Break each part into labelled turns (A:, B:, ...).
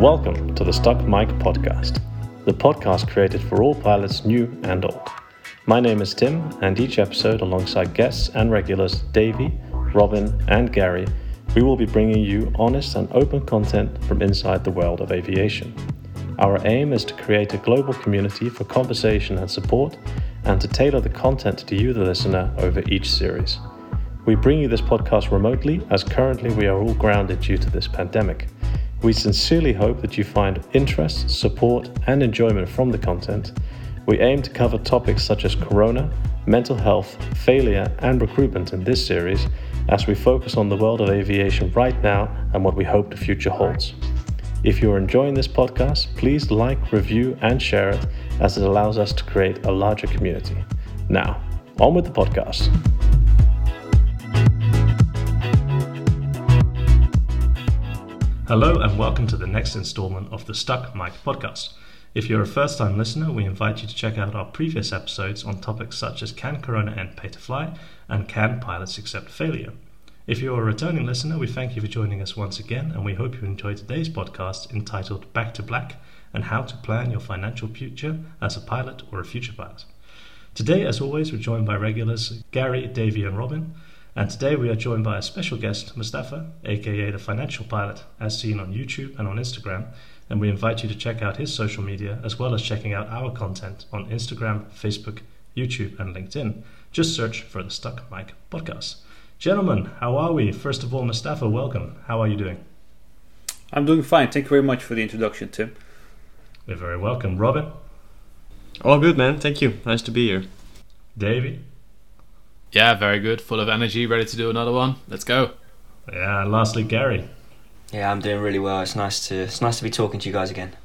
A: Welcome to the Stuck Mic Podcast, the podcast created for all pilots new and old. My name is Tim, and each episode, alongside guests and regulars Davey, Robin, and Gary, we will be bringing you honest and open content from inside the world of aviation. Our aim is to create a global community for conversation and support, and to tailor the content to you, the listener, over each series. We bring you this podcast remotely as currently we are all grounded due to this pandemic. We sincerely hope that you find interest, support, and enjoyment from the content. We aim to cover topics such as corona, mental health, failure, and recruitment in this series as we focus on the world of aviation right now and what we hope the future holds. If you're enjoying this podcast, please like, review, and share it as it allows us to create a larger community. Now, on with the podcast. Hello, and welcome to the next installment of the Stuck Mic podcast. If you're a first time listener, we invite you to check out our previous episodes on topics such as Can Corona end pay to fly and Can pilots accept failure? If you're a returning listener, we thank you for joining us once again, and we hope you enjoy today's podcast entitled Back to Black and How to Plan Your Financial Future as a Pilot or a Future Pilot. Today, as always, we're joined by regulars Gary, Davey, and Robin. And today we are joined by a special guest, Mustafa, aka the financial pilot, as seen on YouTube and on Instagram. And we invite you to check out his social media as well as checking out our content on Instagram, Facebook, YouTube, and LinkedIn. Just search for the Stuck Mic Podcast. Gentlemen, how are we? First of all, Mustafa, welcome. How are you doing?
B: I'm doing fine. Thank you very much for the introduction, Tim.
A: You're very welcome. Robin?
C: All good, man. Thank you. Nice to be here.
A: Davey?
D: Yeah, very good. Full of energy, ready to do another one. Let's go.
A: Yeah, and lastly, Gary.
E: Yeah, I'm doing really well. It's nice to it's nice to be talking to you guys again.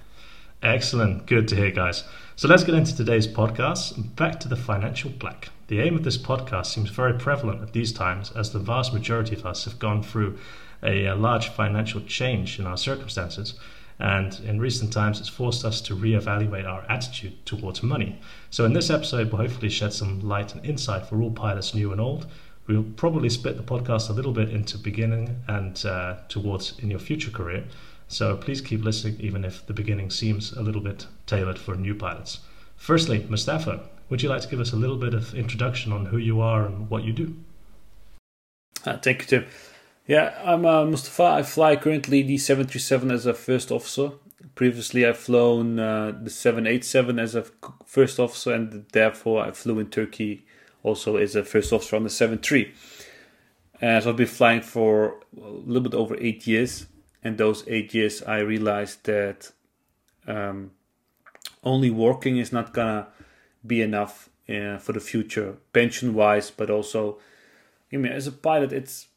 A: Excellent. Good to hear, guys. So let's get into today's podcast. Back to the financial black. The aim of this podcast seems very prevalent at these times, as the vast majority of us have gone through a, a large financial change in our circumstances. And in recent times, it's forced us to reevaluate our attitude towards money. So, in this episode, we'll hopefully shed some light and insight for all pilots, new and old. We'll probably split the podcast a little bit into beginning and uh, towards in your future career. So, please keep listening, even if the beginning seems a little bit tailored for new pilots. Firstly, Mustafa, would you like to give us a little bit of introduction on who you are and what you do?
B: Uh, thank you, Tim. Yeah, I'm uh, Mustafa. I fly currently the 737 as a first officer. Previously, I've flown uh, the 787 as a first officer, and therefore I flew in Turkey also as a first officer on the 73. And so I've been flying for a little bit over eight years. And those eight years, I realized that um, only working is not gonna be enough uh, for the future, pension wise, but also, I mean, as a pilot, it's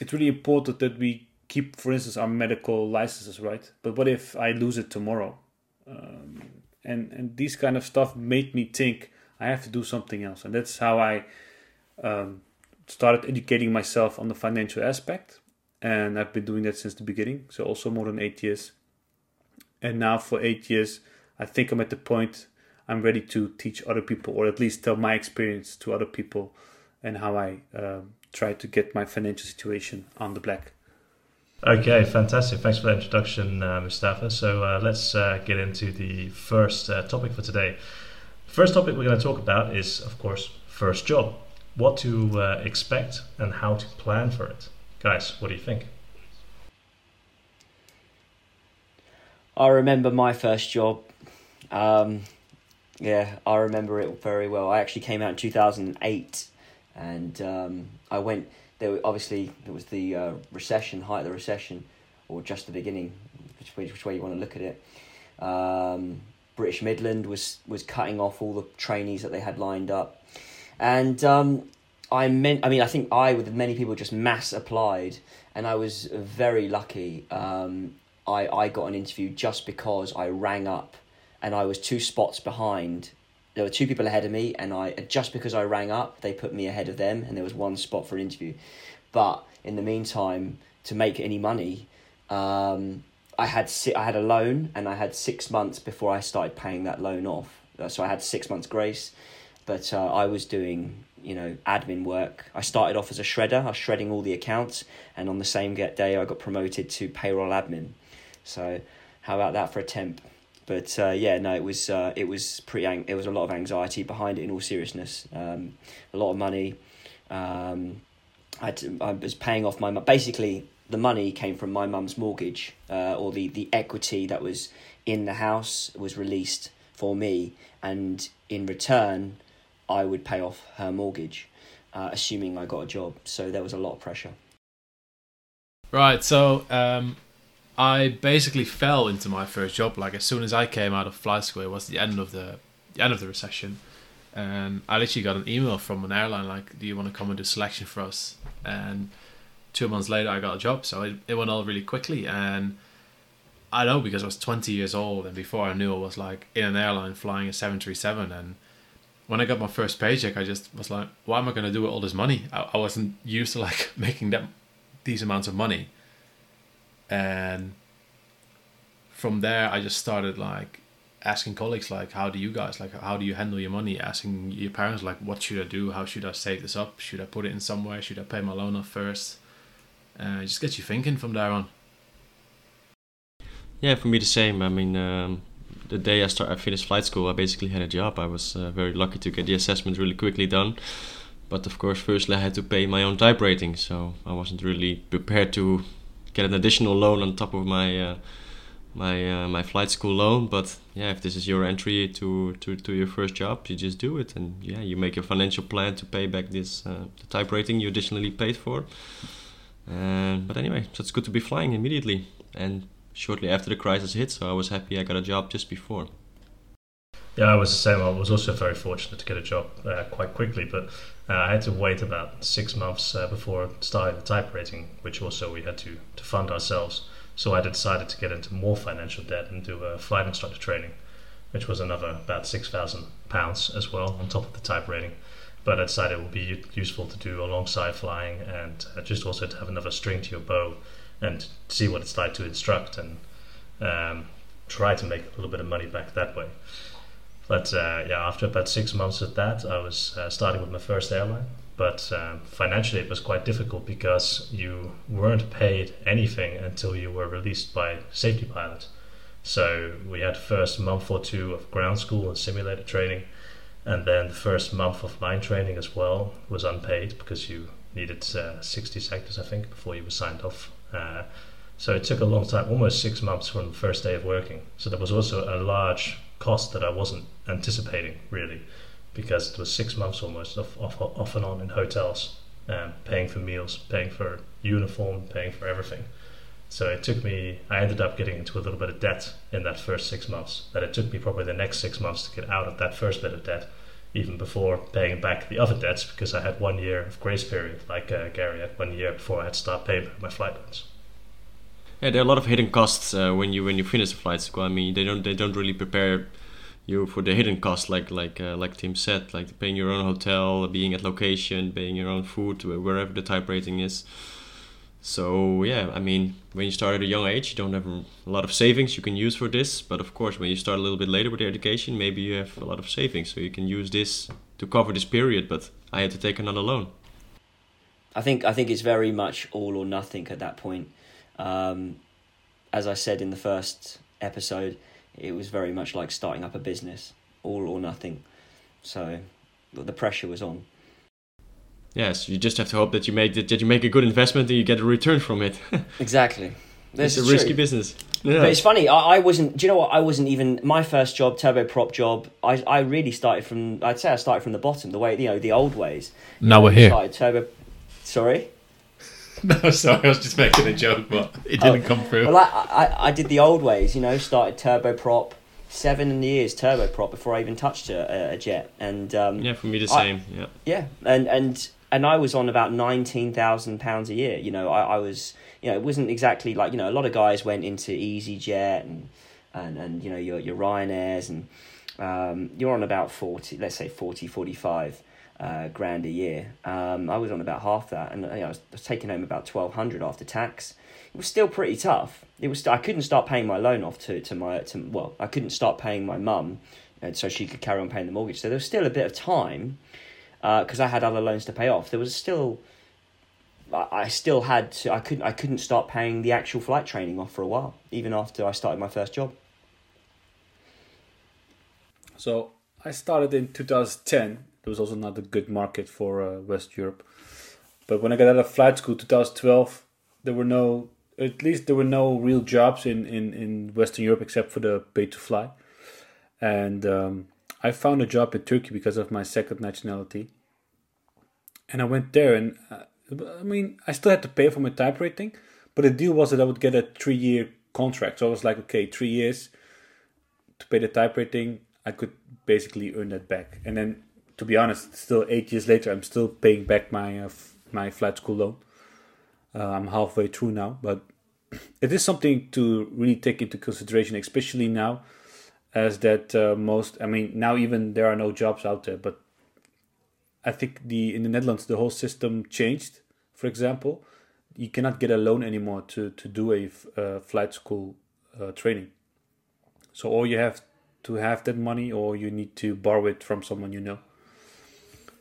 B: it's really important that we keep, for instance, our medical licenses, right? But what if I lose it tomorrow? Um, and and these kind of stuff made me think I have to do something else, and that's how I um, started educating myself on the financial aspect, and I've been doing that since the beginning, so also more than eight years. And now for eight years, I think I'm at the point I'm ready to teach other people, or at least tell my experience to other people, and how I. Um, try to get my financial situation on the black.
A: Okay, fantastic. Thanks for that introduction, uh, Mustafa. So uh, let's uh, get into the first uh, topic for today. First topic we're going to talk about is, of course, first job. What to uh, expect and how to plan for it. Guys, what do you think?
E: I remember my first job. Um, yeah, I remember it very well. I actually came out in 2008 and um, I went. There were, obviously it was the uh, recession, height of the recession, or just the beginning, which way, which way you want to look at it. Um, British Midland was was cutting off all the trainees that they had lined up, and um, I meant. I mean, I think I, with many people, just mass applied, and I was very lucky. Um, I I got an interview just because I rang up, and I was two spots behind there were two people ahead of me, and I just because I rang up, they put me ahead of them, and there was one spot for an interview. But in the meantime, to make any money, um, I had I had a loan, and I had six months before I started paying that loan off. Uh, so I had six months grace, but uh, I was doing you know admin work. I started off as a shredder. I was shredding all the accounts, and on the same day, I got promoted to payroll admin. So how about that for a temp? But uh, yeah, no, it was uh, it was pretty. Ang- it was a lot of anxiety behind it. In all seriousness, um, a lot of money. Um, I, to, I was paying off my basically the money came from my mum's mortgage, uh, or the the equity that was in the house was released for me, and in return, I would pay off her mortgage, uh, assuming I got a job. So there was a lot of pressure.
D: Right, so um, I basically fell into my first job. Like as soon as I came out of flight school, it was the end of the, the end of the recession, and I literally got an email from an airline like, "Do you want to come and do selection for us?" And two months later, I got a job. So it, it went all really quickly, and I know because I was 20 years old, and before I knew I was like in an airline flying a 737, and when I got my first paycheck, I just was like, "What am I going to do with all this money?" I, I wasn't used to like making that these amounts of money and from there i just started like asking colleagues like how do you guys like how do you handle your money asking your parents like what should i do how should i save this up should i put it in somewhere should i pay my loan off first uh, just gets you thinking from there on
C: Yeah, for me the same. I mean, um, the day I start, I finished flight school, I basically had a job. I was uh, very lucky to get the assessment really quickly done. But of course, firstly, I had to pay my own type rating, so I wasn't really prepared to get an additional loan on top of my uh, my uh, my flight school loan. But yeah, if this is your entry to, to, to your first job, you just do it, and yeah, you make a financial plan to pay back this uh, the type rating you additionally paid for. But anyway, so it's good to be flying immediately and shortly after the crisis hit. So I was happy I got a job just before.
A: Yeah, I was the same. I was also very fortunate to get a job uh, quite quickly, but uh, I had to wait about six months uh, before starting the type rating, which also we had to, to fund ourselves. So I decided to get into more financial debt and do a flight instructor training, which was another about six thousand pounds as well on top of the type rating. But I decided it would be useful to do alongside flying and uh, just also to have another string to your bow and see what it's like to instruct and um, try to make a little bit of money back that way. But uh, yeah, after about six months of that, I was uh, starting with my first airline. But um, financially, it was quite difficult because you weren't paid anything until you were released by safety pilot. So we had first month or two of ground school and simulator training, and then the first month of line training as well was unpaid because you needed uh, 60 sectors, I think, before you were signed off. Uh, so it took a long time, almost six months from the first day of working. So there was also a large cost that I wasn't anticipating really, because it was six months almost of off, off and on in hotels, um, paying for meals, paying for uniform, paying for everything. So it took me. I ended up getting into a little bit of debt in that first six months. That it took me probably the next six months to get out of that first bit of debt, even before paying back the other debts, because I had one year of grace period, like uh, Gary had one year before I had to start paying my flight loans.
C: Yeah, there are a lot of hidden costs uh, when you when you finish a flight school. I mean, they don't they don't really prepare you for the hidden costs, like like uh, like Tim said, like paying your own hotel, being at location, paying your own food wherever the type rating is. So yeah, I mean, when you start at a young age, you don't have a lot of savings you can use for this. But of course, when you start a little bit later with your education, maybe you have a lot of savings, so you can use this to cover this period. But I had to take another loan.
E: I think I think it's very much all or nothing at that point. Um, as I said in the first episode, it was very much like starting up a business, all or nothing. So the pressure was on.
C: Yes, you just have to hope that you make that you make a good investment and you get a return from it.
E: Exactly.
C: it's
E: This
C: a
E: is
C: risky
E: true.
C: business. Yeah.
E: But it's funny. I, I wasn't. Do you know what? I wasn't even my first job, turboprop job. I I really started from. I'd say I started from the bottom, the way you know the old ways.
D: now we're here
E: Started turbo. Sorry.
D: no sorry i was just making a joke but it didn't come through
E: Well, I, I I did the old ways. You know, started turboprop. Seven years turboprop before I even touched a, a jet, and um,
C: yeah, for me the
E: I-
C: same. yeah.
E: Yeah, and and and I was on about nineteen thousand pounds a year. You know, I, I was you know it wasn't exactly like you know a lot of guys went into EasyJet and and and you know your your Ryanairs and um, you're on about forty, let's say 40, 45 uh, grand a year. Um, I was on about half that, and you know, I was, taking home about twelve hundred after tax. It was still pretty tough. It was I couldn't start paying my loan off to to my to well I couldn't start paying my mum, and so she could carry on paying the mortgage. So there was still a bit of time because I had other loans to pay off. There was still I, I still had to, I couldn't I couldn't start paying the actual flight training off for a while, even after I started my first job.
B: So I started in 2010. It was also not a good market for uh, West Europe. But when I got out of flight school, 2012, there were no, at least there were no real jobs in, in, in Western Europe except for the pay to fly. And um, I found a job in Turkey because of my second nationality. And I went there, and uh, I mean, I still had to pay for my type rating, but the deal was that I would get a three year contract. So I was like, okay, three years to pay the type rating, I could basically earn that back. And then, to be honest, still eight years later, I'm still paying back my uh, f- my flight school loan. Uh, I'm halfway through now, but it is something to really take into consideration, especially now, as that uh, most. I mean, now even there are no jobs out there, but I think the in the Netherlands the whole system changed. For example, you cannot get a loan anymore to to do a uh, flight school uh, training. So all you have to have that money, or you need to borrow it from someone you know.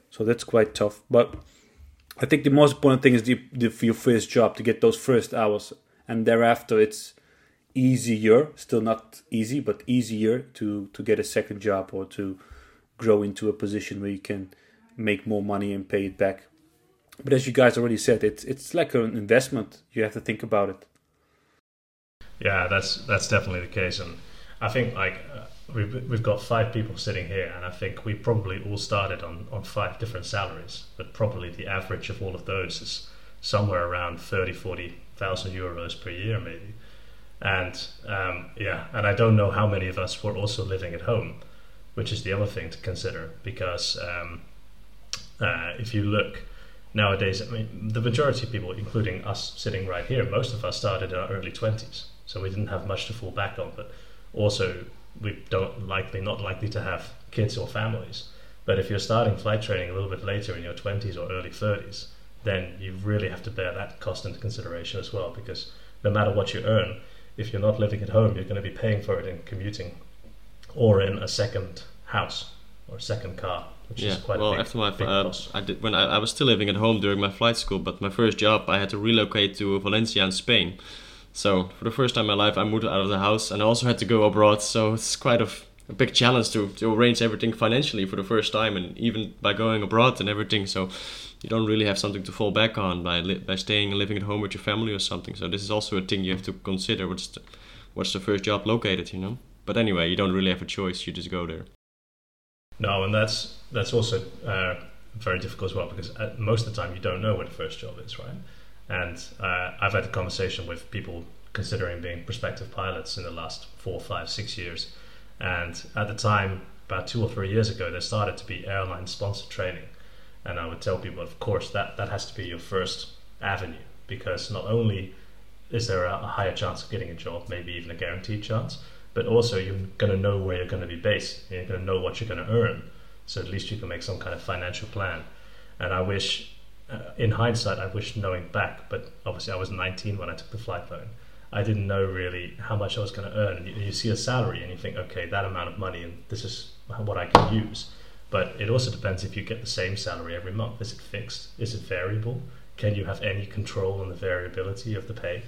B: So that's quite tough. But I think the most important thing is the, the your first job to get those first hours, and thereafter it's easier. Still not easy, but easier to to get a second job or to grow into a position where you can make more money and pay it back. But as you guys already said, it's it's like an investment. You have to think about it.
A: Yeah, that's that's definitely the case, and I think like we've we've got five people sitting here, and I think we probably all started on on five different salaries, but probably the average of all of those is somewhere around 30, 40,000 euros per year, maybe. And um, yeah, and I don't know how many of us were also living at home, which is the other thing to consider because um, uh, if you look nowadays, I mean, the majority of people, including us sitting right here, most of us started in our early 20s, so we didn't have much to fall back on, but also we don't likely, not likely to have kids or families. But if you're starting flight training a little bit later in your 20s or early 30s, then you really have to bear that cost into consideration as well, because no matter what you earn, if you're not living at home, you're going to be paying for it in commuting or in a second house or a second car which
C: yeah.
A: is quite
C: well,
A: a big,
C: after my uh. I did when I, I was still living at home during my flight school, but my first job I had to relocate to Valencia in Spain. So for the first time in my life, I moved out of the house, and I also had to go abroad. So it's quite a, big challenge to, to arrange everything financially for the first time, and even by going abroad and everything. So you don't really have something to fall back on by li- by staying and living at home with your family or something. So this is also a thing you have to consider. What's the, what's the first job located? You know. But anyway, you don't really have a choice. You just go there.
A: No, and that's that's also uh, very difficult as well because uh, most of the time you don't know what the first job is, right? And uh, I've had a conversation with people considering being prospective pilots in the last four, five, six years, and at the time, about two or three years ago, there started to be airline sponsored training, and I would tell people, of course, that that has to be your first avenue because not only is there a, higher chance of getting a job, maybe even a guaranteed chance, but also you're going to know where you're going to be based. You're going to know what you're going to earn. So at least you can make some kind of financial plan. And I wish, uh, in hindsight, I wish knowing back, but obviously I was 19 when I took the flight loan. I didn't know really how much I was going to earn. You, you see a salary and you think, okay, that amount of money, and this is what I can use. But it also depends if you get the same salary every month. Is it fixed? Is it variable? Can you have any control on the variability of the pay?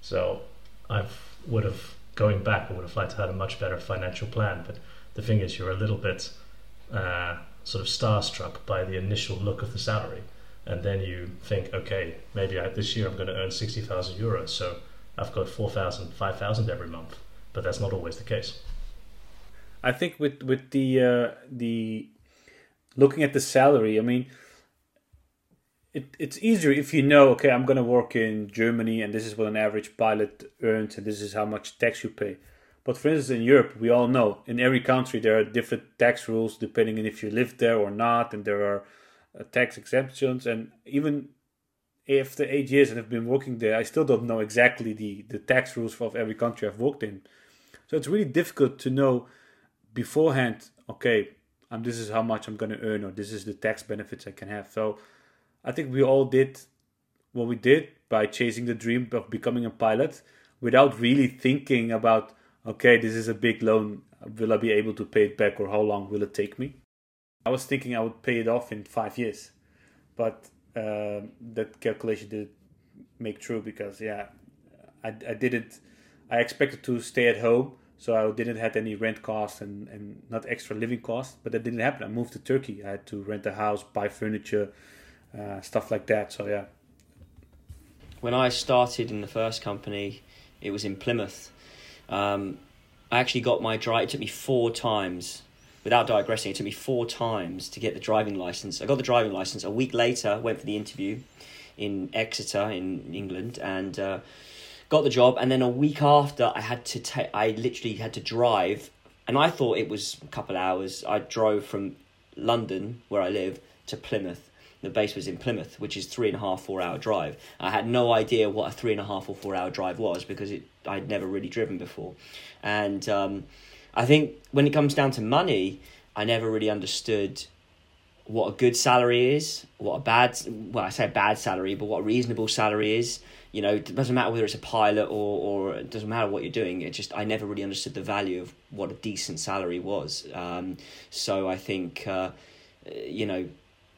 A: So I would have going back, I would have liked to have had a much better financial plan. But the thing is, you're a little bit uh, sort of starstruck by the initial look of the salary, and then you think, okay, maybe I, this year I'm going to earn sixty thousand euros, so I've got 4,000, 5,000 every month. But that's not always the case.
B: I think with with the uh, the looking at the salary, I mean, it, it's easier if you know, okay, I'm going to work in Germany and this is what an average pilot earns and this is how much tax you pay. But for instance, in Europe, we all know in every country there are different tax rules depending on if you live there or not, and there are tax exemptions. And even after eight years and I've been working there, I still don't know exactly the, the tax rules of every country I've worked in. So it's really difficult to know beforehand, okay, um, this is how much I'm going to earn, or this is the tax benefits I can have. So I think we all did what we did by chasing the dream of becoming a pilot without really thinking about, okay, this is a big loan. Will I be able to pay it back, or how long will it take me? I was thinking I would pay it off in five years, but uh, that calculation did make true because yeah, I, I didn't. I expected to stay at home, so I didn't have any rent costs and, and not extra living costs. But that didn't happen. I moved to Turkey. I had to rent a house, buy furniture, uh, stuff like that. So yeah.
E: When I started in the first company, it was in Plymouth. Um, I actually got my drive. It took me four times, without digressing. It took me four times to get the driving license. I got the driving license a week later. Went for the interview in Exeter in England and uh, got the job. And then a week after, I had to take. I literally had to drive, and I thought it was a couple hours. I drove from London, where I live, to Plymouth. The base was in Plymouth, which is three and a half, four hour drive. I had no idea what a three and a half or four hour drive was because it I'd never really driven before, and um, I think when it comes down to money, I never really understood what a good salary is, what a bad well I say bad salary, but what a reasonable salary is. You know, it doesn't matter whether it's a pilot or or it doesn't matter what you're doing. It just I never really understood the value of what a decent salary was. Um, so I think uh, you know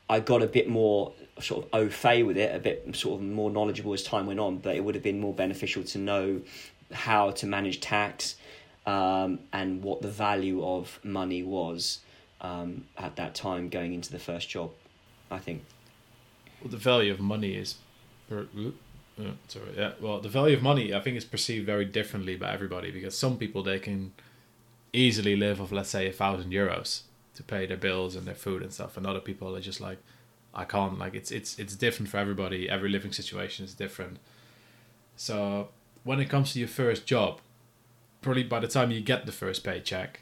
E: I got a bit more sort of au fait with it, a bit sort of more knowledgeable as time went on. But it would have been more beneficial to know how to manage tax um, and what the value of money was um, at that time going into the first job. I think.
D: Well, the value of money is, per, uh, sorry, yeah. Well, the value of money I think is perceived very differently by everybody because some people they can easily live off let's say a thousand euros to pay their bills and their food and stuff, and other people are just like, I can't. Like it's it's it's different for everybody. Every living situation is different. So when it comes to your first job, probably by the time you get the first paycheck,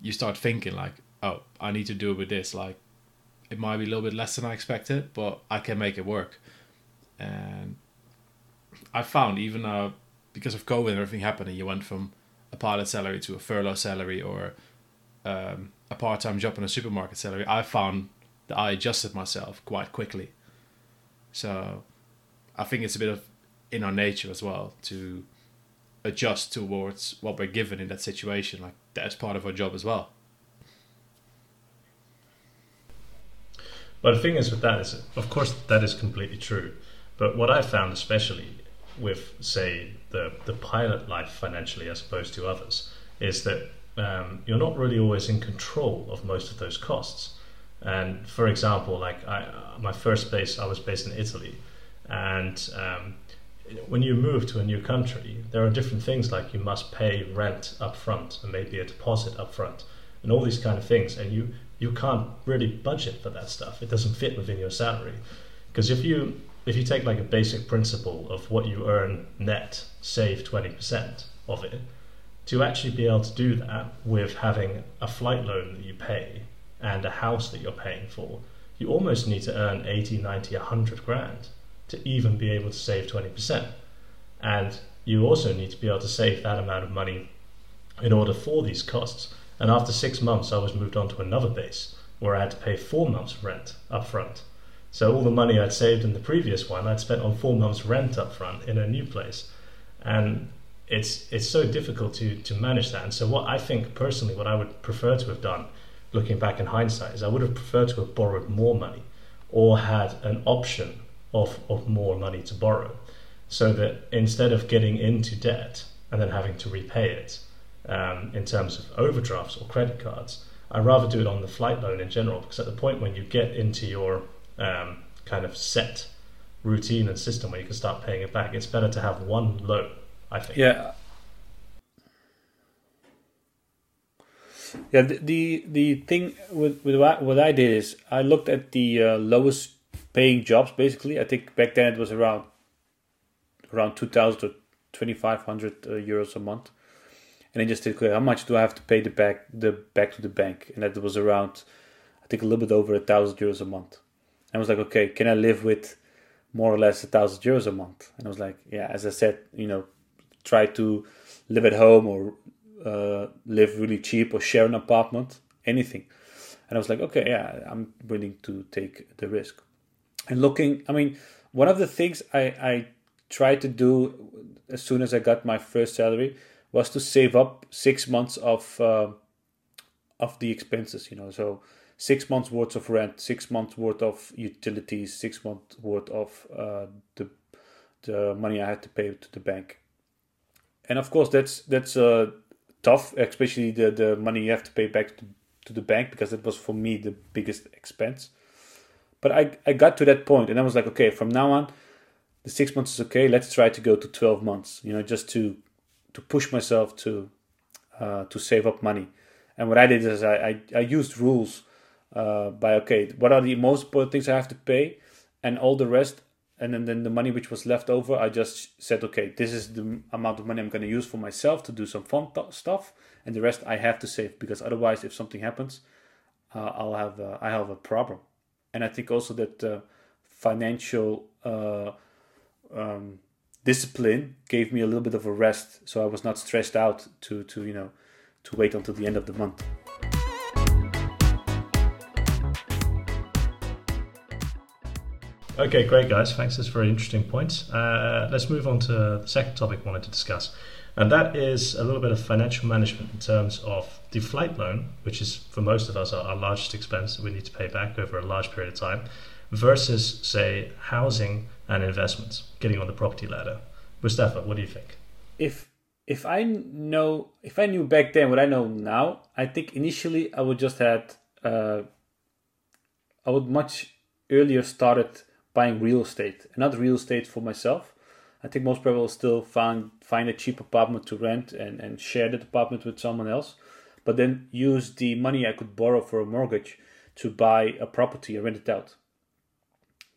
D: you start thinking like, oh, I need to do it with this. Like, it might be a little bit less than I expected, but I can make it work. And I found even now because of COVID and everything happening, you went from a pilot salary to a furlough salary or um, a part time job in a supermarket salary, I found that I adjusted myself quite quickly. So I think it's a bit of in our nature as well to adjust towards what we're given in that situation. Like that's part of our job as well.
A: But the thing is with that is, of course, that is completely true. But what I found, especially with, say, the the pilot life financially as opposed to others, is that um, you're not really always in control of most of those costs. And for example, like I, my first base, I was based in Italy, and um, when you move to a new country, there are different things like you must pay rent up front and maybe a deposit up front, and all these kind of things, and you you can't really budget for that stuff. It doesn't fit within your salary, because if you if you take like a basic principle of what you earn net, save twenty percent of it, to actually be able to do that with having a flight loan that you pay and a house that you're paying for, you almost need to earn 80, 90, 100 grand to even be able to save 20%. And you also need to be able to save that amount of money in order for these costs. And after six months, I was moved on to another base where I had to pay four months' rent up front. So all the money I'd saved in the previous one, I'd spent on four months' rent up front in a new place. And it's it's so difficult to to manage that. And so what I think personally, what I would prefer to have done, looking back in hindsight, is I would have preferred to have borrowed more money, or had an option of of more money to borrow, so that instead of getting into debt and then having to repay it, um, in terms of overdrafts or credit cards, I'd rather do it on the flight loan in general because at the point when you get into your um, kind of set routine and system where you can start paying it back, it's better to have one loan I think.
B: Yeah. Yeah, the, the the thing with with what, what I did is I looked at the uh, lowest paying jobs. Basically, I think back then it was around around two thousand to twenty five hundred uh, euros a month, and I just did how much do I have to pay the back the back to the bank, and that was around I think a little bit over a thousand euros a month. And I was like, okay, can I live with more or less a thousand euros a month? And I was like, yeah, as I said, you know, try to live at home or uh, live really cheap or share an apartment, anything. And I was like, okay, yeah, I'm willing to take the risk. And looking, I mean, one of the things I, I tried to do as soon as I got my first salary was to save up six months of uh, of the expenses. You know, so six months worth of rent, six months worth of utilities, six months worth of uh, the the money I had to pay to the bank. And of course, that's that's uh, tough, especially the the money you have to pay back to, to the bank because it was for me the biggest expense. But I I got to that point and I was like, okay, from now on, the six months is okay. Let's try to go to twelve months. You know, just to to push myself to uh, to save up money. And what I did is I I, I used rules uh, by okay, what are the most important things I have to pay, and all the rest and then, then the money which was left over i just said okay this is the amount of money i'm going to use for myself to do some fun th- stuff and the rest i have to save because otherwise if something happens uh, i'll have uh, i have a problem and i think also that uh, financial uh, um, discipline gave me a little bit of a rest so i was not stressed out to to you know to wait until the end of the month
A: Okay, great, guys. Thanks. That's very interesting points. Uh, let's move on to the second topic I wanted to discuss, and that is a little bit of financial management in terms of the flight loan, which is for most of us our, our largest expense that we need to pay back over a large period of time, versus, say, housing and investments, getting on the property ladder. Mustafa, what do you think?
B: If if I know if I knew back then what I know now, I think initially I would just had uh, I would much earlier started buying real estate, not real estate for myself. I think most people will still find find a cheap apartment to rent and, and share that apartment with someone else, but then use the money I could borrow for a mortgage to buy a property and rent it out.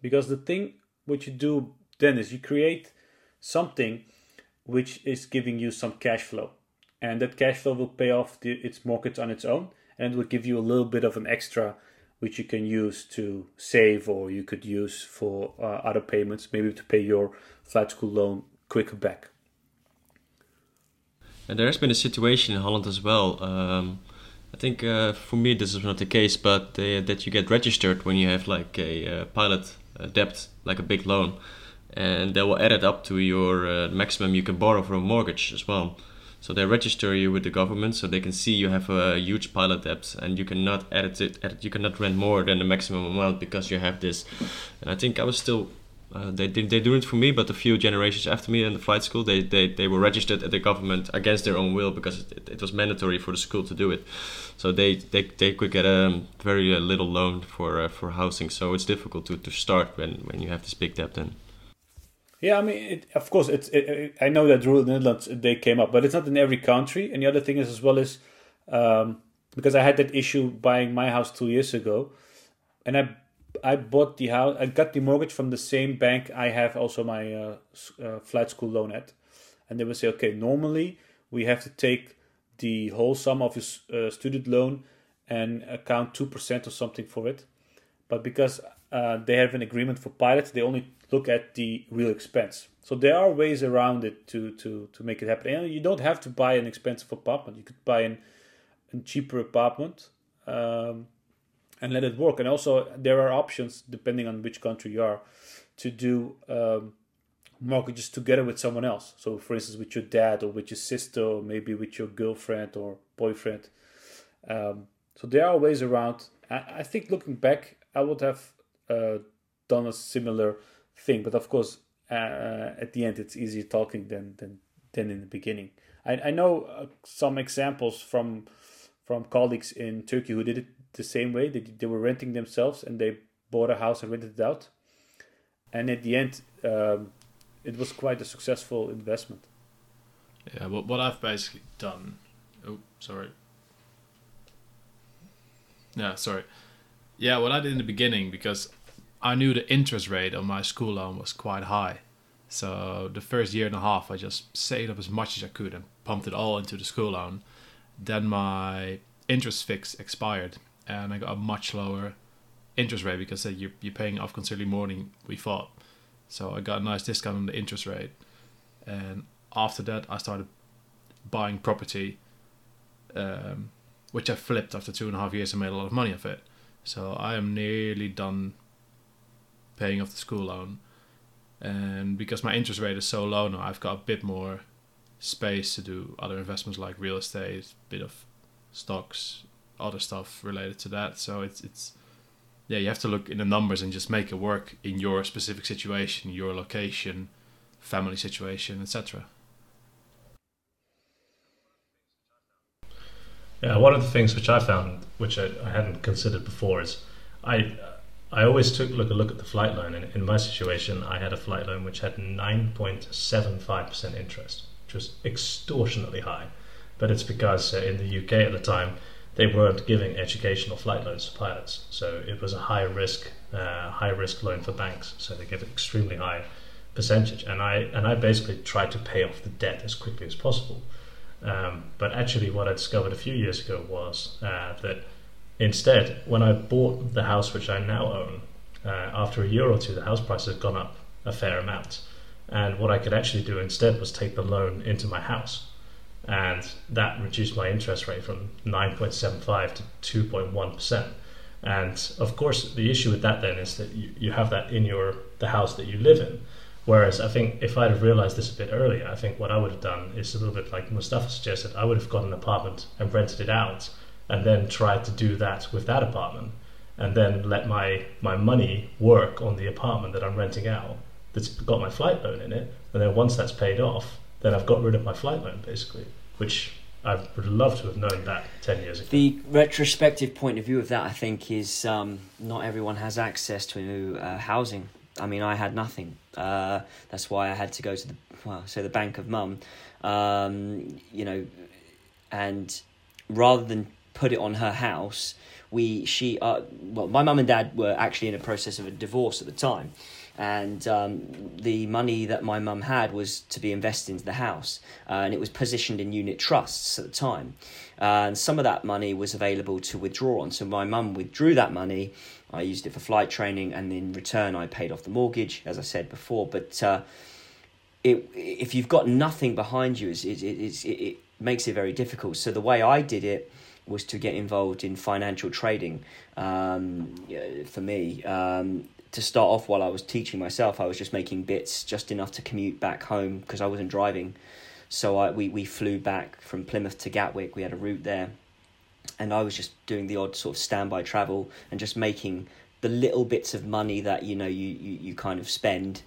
B: Because the thing which you do then is you create something which is giving you some cash flow, and that cash flow will pay off the, its mortgage on its own, and it will give you a little bit of an extra which you can use to save or you could use for uh, other payments, maybe to pay your flight school loan quicker back.
C: And there has been a situation in Holland as well. Um, I think uh, for me this is not the case, but that you get registered when you have like a uh, pilot uh, debt, like a big loan, and they will add it up to your uh, maximum you can borrow for a mortgage as well. So they register you with the government, so they can see you have a huge pilot debt, and you cannot edit it. Edit, you cannot rent more than the maximum amount because you have this. And I think I was still. Uh, they did they do it for me, but a few generations after me in the flight school, they, they, they were registered at the government against their own will because it, it was mandatory for the school to do it. So they, they, they could get a very uh, little loan for uh, for housing. So it's difficult to, to start when, when you have this big debt then.
B: Yeah, I mean, it, of course, it's. It, I know that rule in the Netherlands they came up, but it's not in every country. And the other thing is, as well as um, because I had that issue buying my house two years ago, and I I bought the house. I got the mortgage from the same bank I have also my uh, uh, flight school loan at, and they would say, okay, normally we have to take the whole sum of your uh, student loan and account two percent or something for it, but because uh, they have an agreement for pilots, they only look at the real expense. So there are ways around it to to to make it happen. And you don't have to buy an expensive apartment. You could buy an a cheaper apartment um, and let it work. And also there are options depending on which country you are to do um, mortgages together with someone else. So for instance, with your dad or with your sister or maybe with your girlfriend or boyfriend. Um, so there are ways around. I, I think looking back, I would have uh, done a similar thing. But of course, uh, at the end, it's easier talking than than than in the beginning. I I know uh, some examples from from colleagues in Turkey who did it the same way. They they were renting themselves and they bought a house and rented it out, and at the end, um, it was quite a successful investment.
D: Yeah, what what I've basically done. Oh, sorry. Yeah, sorry. Yeah, what I did in the beginning because I knew the interest rate on my school loan was quite high. So the first year and a half, I just saved up as much as I could and pumped it all into the school loan. Then my interest fix expired, and I got a much lower interest rate because you're you're paying off considerably more than we thought. So I got a nice discount on the interest rate, and after that, I started buying property, um, which I flipped after two and a half years and made a lot of money of it. So I am nearly done paying off the school loan. And because my interest rate is so low now, I've got a bit more space to do other investments like real estate, bit of stocks, other stuff related to that. So it's it's yeah, you have to look in the numbers and just make it work in your specific situation, your location, family situation, etc.
A: Yeah, one of the things which I found, which I, I hadn't considered before, is I I always took look a look at the flight loan, and in my situation, I had a flight loan which had nine point seven five percent interest, which was extortionately high. But it's because uh, in the UK at the time they weren't giving educational flight loans to pilots, so it was a high risk uh, high risk loan for banks, so they give an extremely high percentage, and I and I basically tried to pay off the debt as quickly as possible. Um, but actually, what I discovered a few years ago was uh, that instead, when I bought the house which I now own, uh, after a year or two, the house price had gone up a fair amount. And what I could actually do instead was take the loan into my house. And that reduced my interest rate from 9.75 to 2.1%. And of course, the issue with that then is that you, you have that in your the house that you live in. Whereas I think if I'd have realized this a bit earlier, I think what I would have done is a little bit like Mustafa suggested. I would have got an apartment and rented it out, and then try to do that with that apartment, and then let my my money work on the apartment that I'm renting out that's got my flight loan in it. And then once that's paid off, then I've got rid of my flight loan basically, which I would love to have known that ten years ago.
E: The retrospective point of view of that, I think, is um, not everyone has access to uh, housing. I mean, I had nothing. Uh, that's why I had to go to the well, so the bank of mum, um, you know, and rather than put it on her house, we she uh, well, my mum and dad were actually in a process of a divorce at the time, and um, the money that my mum had was to be invested into the house, uh, and it was positioned in unit trusts at the time, uh, and some of that money was available to withdraw on. So my mum withdrew that money I used it for flight training, and in return, I paid off the mortgage, as I said before. But uh, it, if you've got nothing behind you, it, it, it, it makes it very difficult. So the way I did it was to get involved in financial trading. Um, for me, um, to start off while I was teaching myself, I was just making bits, just enough to commute back home because I wasn't driving. So I, we, we flew back from Plymouth to Gatwick. We had a route there and I was just doing the odd sort of standby travel and just making the little bits of money that you know you, you, you kind of spend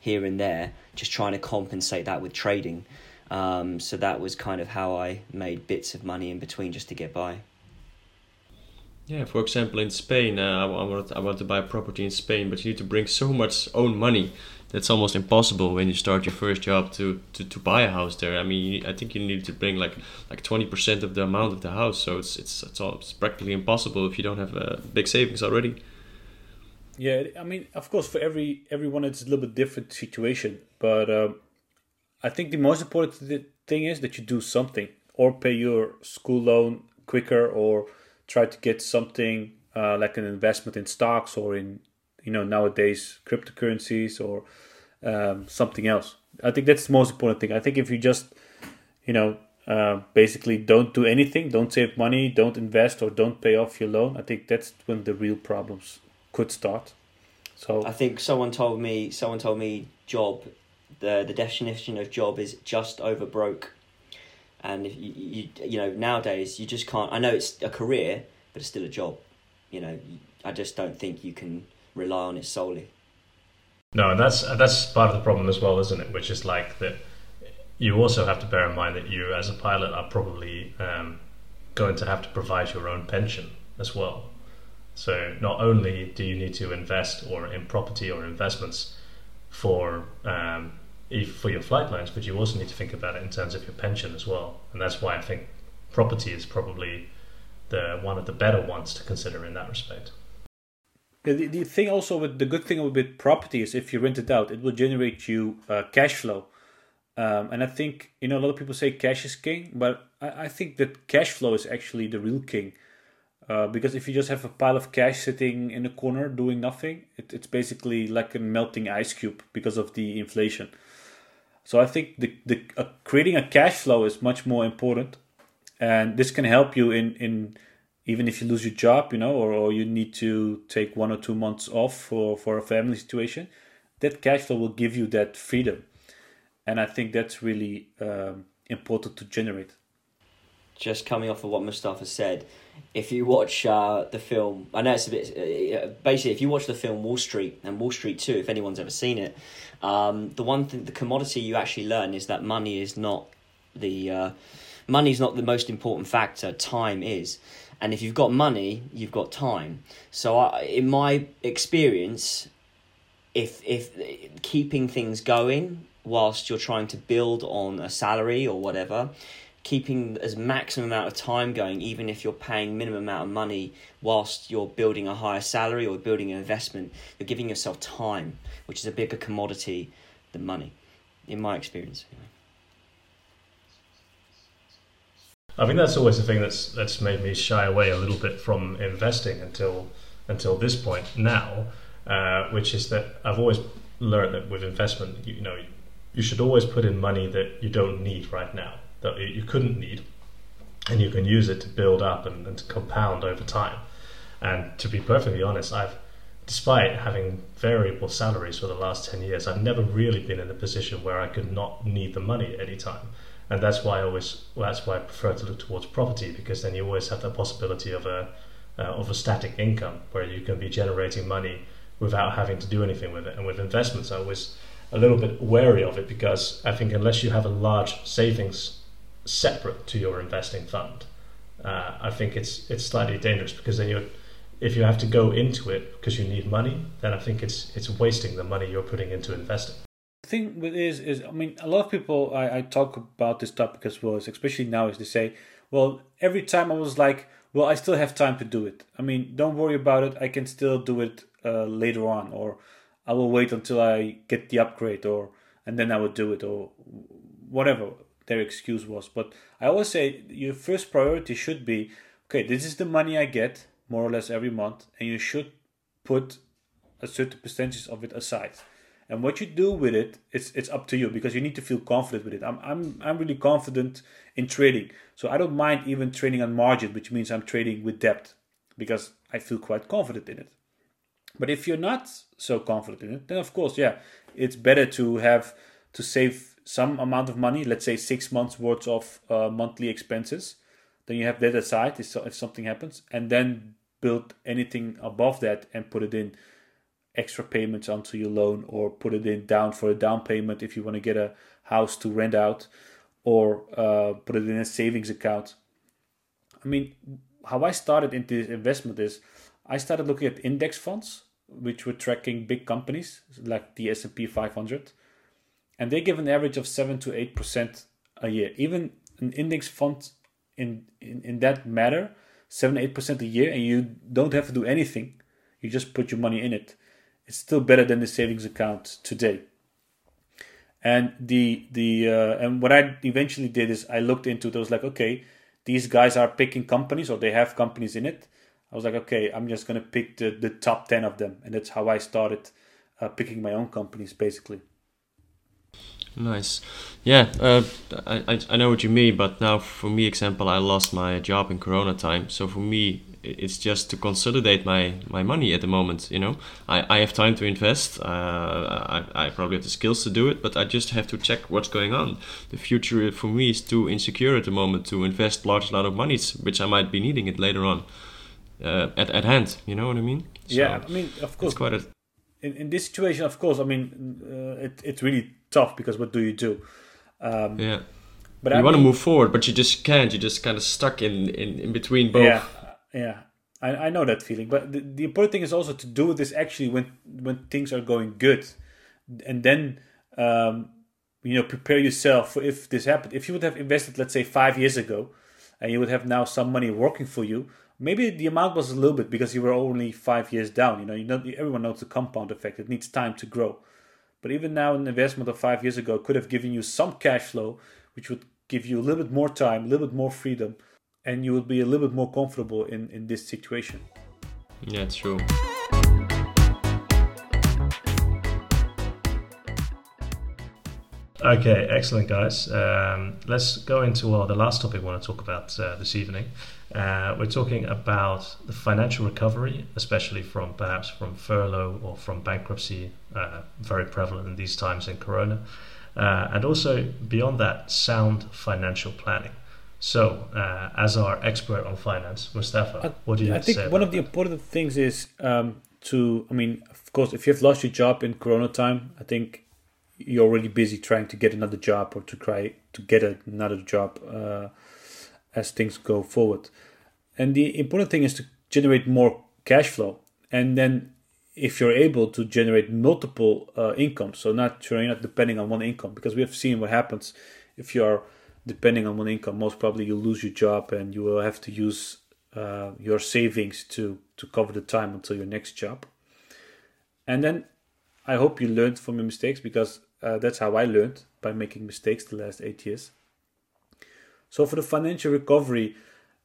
E: here and there, just trying to compensate that with trading. Um, so that was kind of how I made bits of money in between just to get by.
C: Yeah, for example, in Spain, uh, I, want, I want to buy a property in Spain, but you need to bring so much own money that's almost impossible when you start your first job to, to, to buy a house there. I mean, I think you need to bring like like twenty percent of the amount of the house, so it's it's it's, all, it's practically impossible if you don't have uh, big savings already.
B: Yeah, I mean, of course, for every everyone it's a little bit different situation, but um, I think the most important thing is that you do something or pay your school loan quicker or try to get something uh, like an investment in stocks or in you know nowadays cryptocurrencies or um, something else. I think that's the most important thing. I think if you just you know uh, basically don't do anything, don't save money, don't invest, or don't pay off your loan, I think that's when the real problems could start. So
E: I think someone told me someone told me job the the definition of job is just over broke. And if you, you you know nowadays you just can't. I know it's a career, but it's still a job. You know, I just don't think you can rely on it solely.
A: No, and that's that's part of the problem as well, isn't it? Which is like that. You also have to bear in mind that you, as a pilot, are probably um, going to have to provide your own pension as well. So not only do you need to invest or in property or investments for um, for your flight loans, but you also need to think about it in terms of your pension as well. And that's why I think property is probably the one of the better ones to consider in that respect.
B: The, the thing also with the good thing with property is if you rent it out, it will generate you uh, cash flow. Um, and I think you know a lot of people say cash is king, but I, I think that cash flow is actually the real king. Uh, because if you just have a pile of cash sitting in a corner doing nothing, it, it's basically like a melting ice cube because of the inflation. So I think the, the uh, creating a cash flow is much more important, and this can help you in in even if you lose your job, you know, or, or you need to take one or two months off for, for a family situation, that cash flow will give you that freedom. And I think that's really um, important to generate.
E: Just coming off of what Mustafa said, if you watch uh, the film, I know it's a bit. Uh, basically, if you watch the film Wall Street and Wall Street Two, if anyone's ever seen it, um, the one thing, the commodity you actually learn is that money is not the uh, money is not the most important factor. Time is, and if you've got money, you've got time. So, I, in my experience, if if keeping things going whilst you're trying to build on a salary or whatever keeping as maximum amount of time going, even if you're paying minimum amount of money whilst you're building a higher salary or building an investment, you're giving yourself time, which is a bigger commodity than money, in my experience.
A: I think that's always the thing that's that's made me shy away a little bit from investing until until this point now, uh, which is that I've always learned that with investment, you, you know, you should always put in money that you don't need right now that you couldn't need, and you can use it to build up and, and to compound over time. And to be perfectly honest, I've, despite having variable salaries for the last 10 years, I've never really been in a position where I could not need the money at any time. And that's why I always, well, that's why I prefer to look towards property because then you always have the possibility of a, uh, of a static income where you can be generating money without having to do anything with it. And with investments, I was a little bit wary of it because I think unless you have a large savings separate to your investing fund, uh, I think it's it's slightly dangerous because then you if you have to go into it because you need money, then I think it's it's wasting the money you're putting into investing.
B: The thing with is is I mean a lot of people I, I talk about this topic as well, especially now, is they say, well, every time I was like, well, I still have time to do it. I mean, don't worry about it. I can still do it uh, later on, or I will wait until I get the upgrade, or and then I will do it, or whatever their excuse was. But I always say your first priority should be okay, this is the money I get more or less every month, and you should put a certain percentage of it aside. And what you do with it, it's it's up to you because you need to feel confident with it. I'm I'm I'm really confident in trading, so I don't mind even trading on margin, which means I'm trading with depth because I feel quite confident in it. But if you're not so confident in it, then of course, yeah, it's better to have to save some amount of money, let's say six months worth of uh, monthly expenses, then you have that aside if, something happens, and then build anything above that and put it in extra payments onto your loan or put it in down for a down payment if you want to get a house to rent out or uh, put it in a savings account. I mean, how I started into this investment is I started looking at index funds, which were tracking big companies like the S&P 500 and they give an average of 7 to 8% a year. Even an index fund in, in, in that matter, 7 8% a year, and you don't have to do anything, you just put your money in it. It's still better than the savings account today. And the the uh, and what I eventually did is I looked into those like okay, these guys are picking companies or they have companies in it. I was like okay, I'm just gonna pick the the top ten of them, and that's how I started uh, picking my own companies basically.
C: Nice. Yeah, uh, I, I know what you mean, but now for me, example, I lost my job in Corona time. So for me, it's just to consolidate my, my money at the moment. You know, I, I have time to invest. Uh, I, I probably have the skills to do it, but I just have to check what's going on. The future for me is too insecure at the moment to invest large amount of money, which I might be needing it later on uh, at, at hand. You know what I mean?
B: So yeah, I mean, of course. quite a, in, in this situation, of course, I mean, uh, it, it's really tough because what do you do?
C: Um, yeah. But you I want mean, to move forward, but you just can't. You're just kind of stuck in, in, in between both.
B: Yeah, yeah. I, I know that feeling. But the, the important thing is also to do this actually when when things are going good, and then um, you know prepare yourself for if this happened. If you would have invested, let's say, five years ago, and you would have now some money working for you, maybe the amount was a little bit because you were only five years down. You know, you know, everyone knows the compound effect. It needs time to grow. But even now, an investment of five years ago could have given you some cash flow, which would give you a little bit more time, a little bit more freedom, and you would be a little bit more comfortable in, in this situation.
C: Yeah, true.
A: Okay, excellent, guys. Um, let's go into well, the last topic we want to talk about uh, this evening. Uh, we're talking about the financial recovery, especially from perhaps from furlough or from bankruptcy, uh, very prevalent in these times in Corona, uh, and also beyond that, sound financial planning. So, uh, as our expert on finance, Mustafa,
B: I-
A: what do you
B: I
A: have to
B: think one of the
A: that?
B: important things is um, to, I mean, of course, if you've lost your job in Corona time, I think you're already busy trying to get another job or to try to get another job uh, as things go forward. And the important thing is to generate more cash flow, and then if you're able to generate multiple uh, incomes, so not you're not depending on one income, because we have seen what happens if you are depending on one income. Most probably you'll lose your job, and you will have to use uh, your savings to to cover the time until your next job. And then I hope you learned from your mistakes because uh, that's how I learned by making mistakes the last eight years. So for the financial recovery,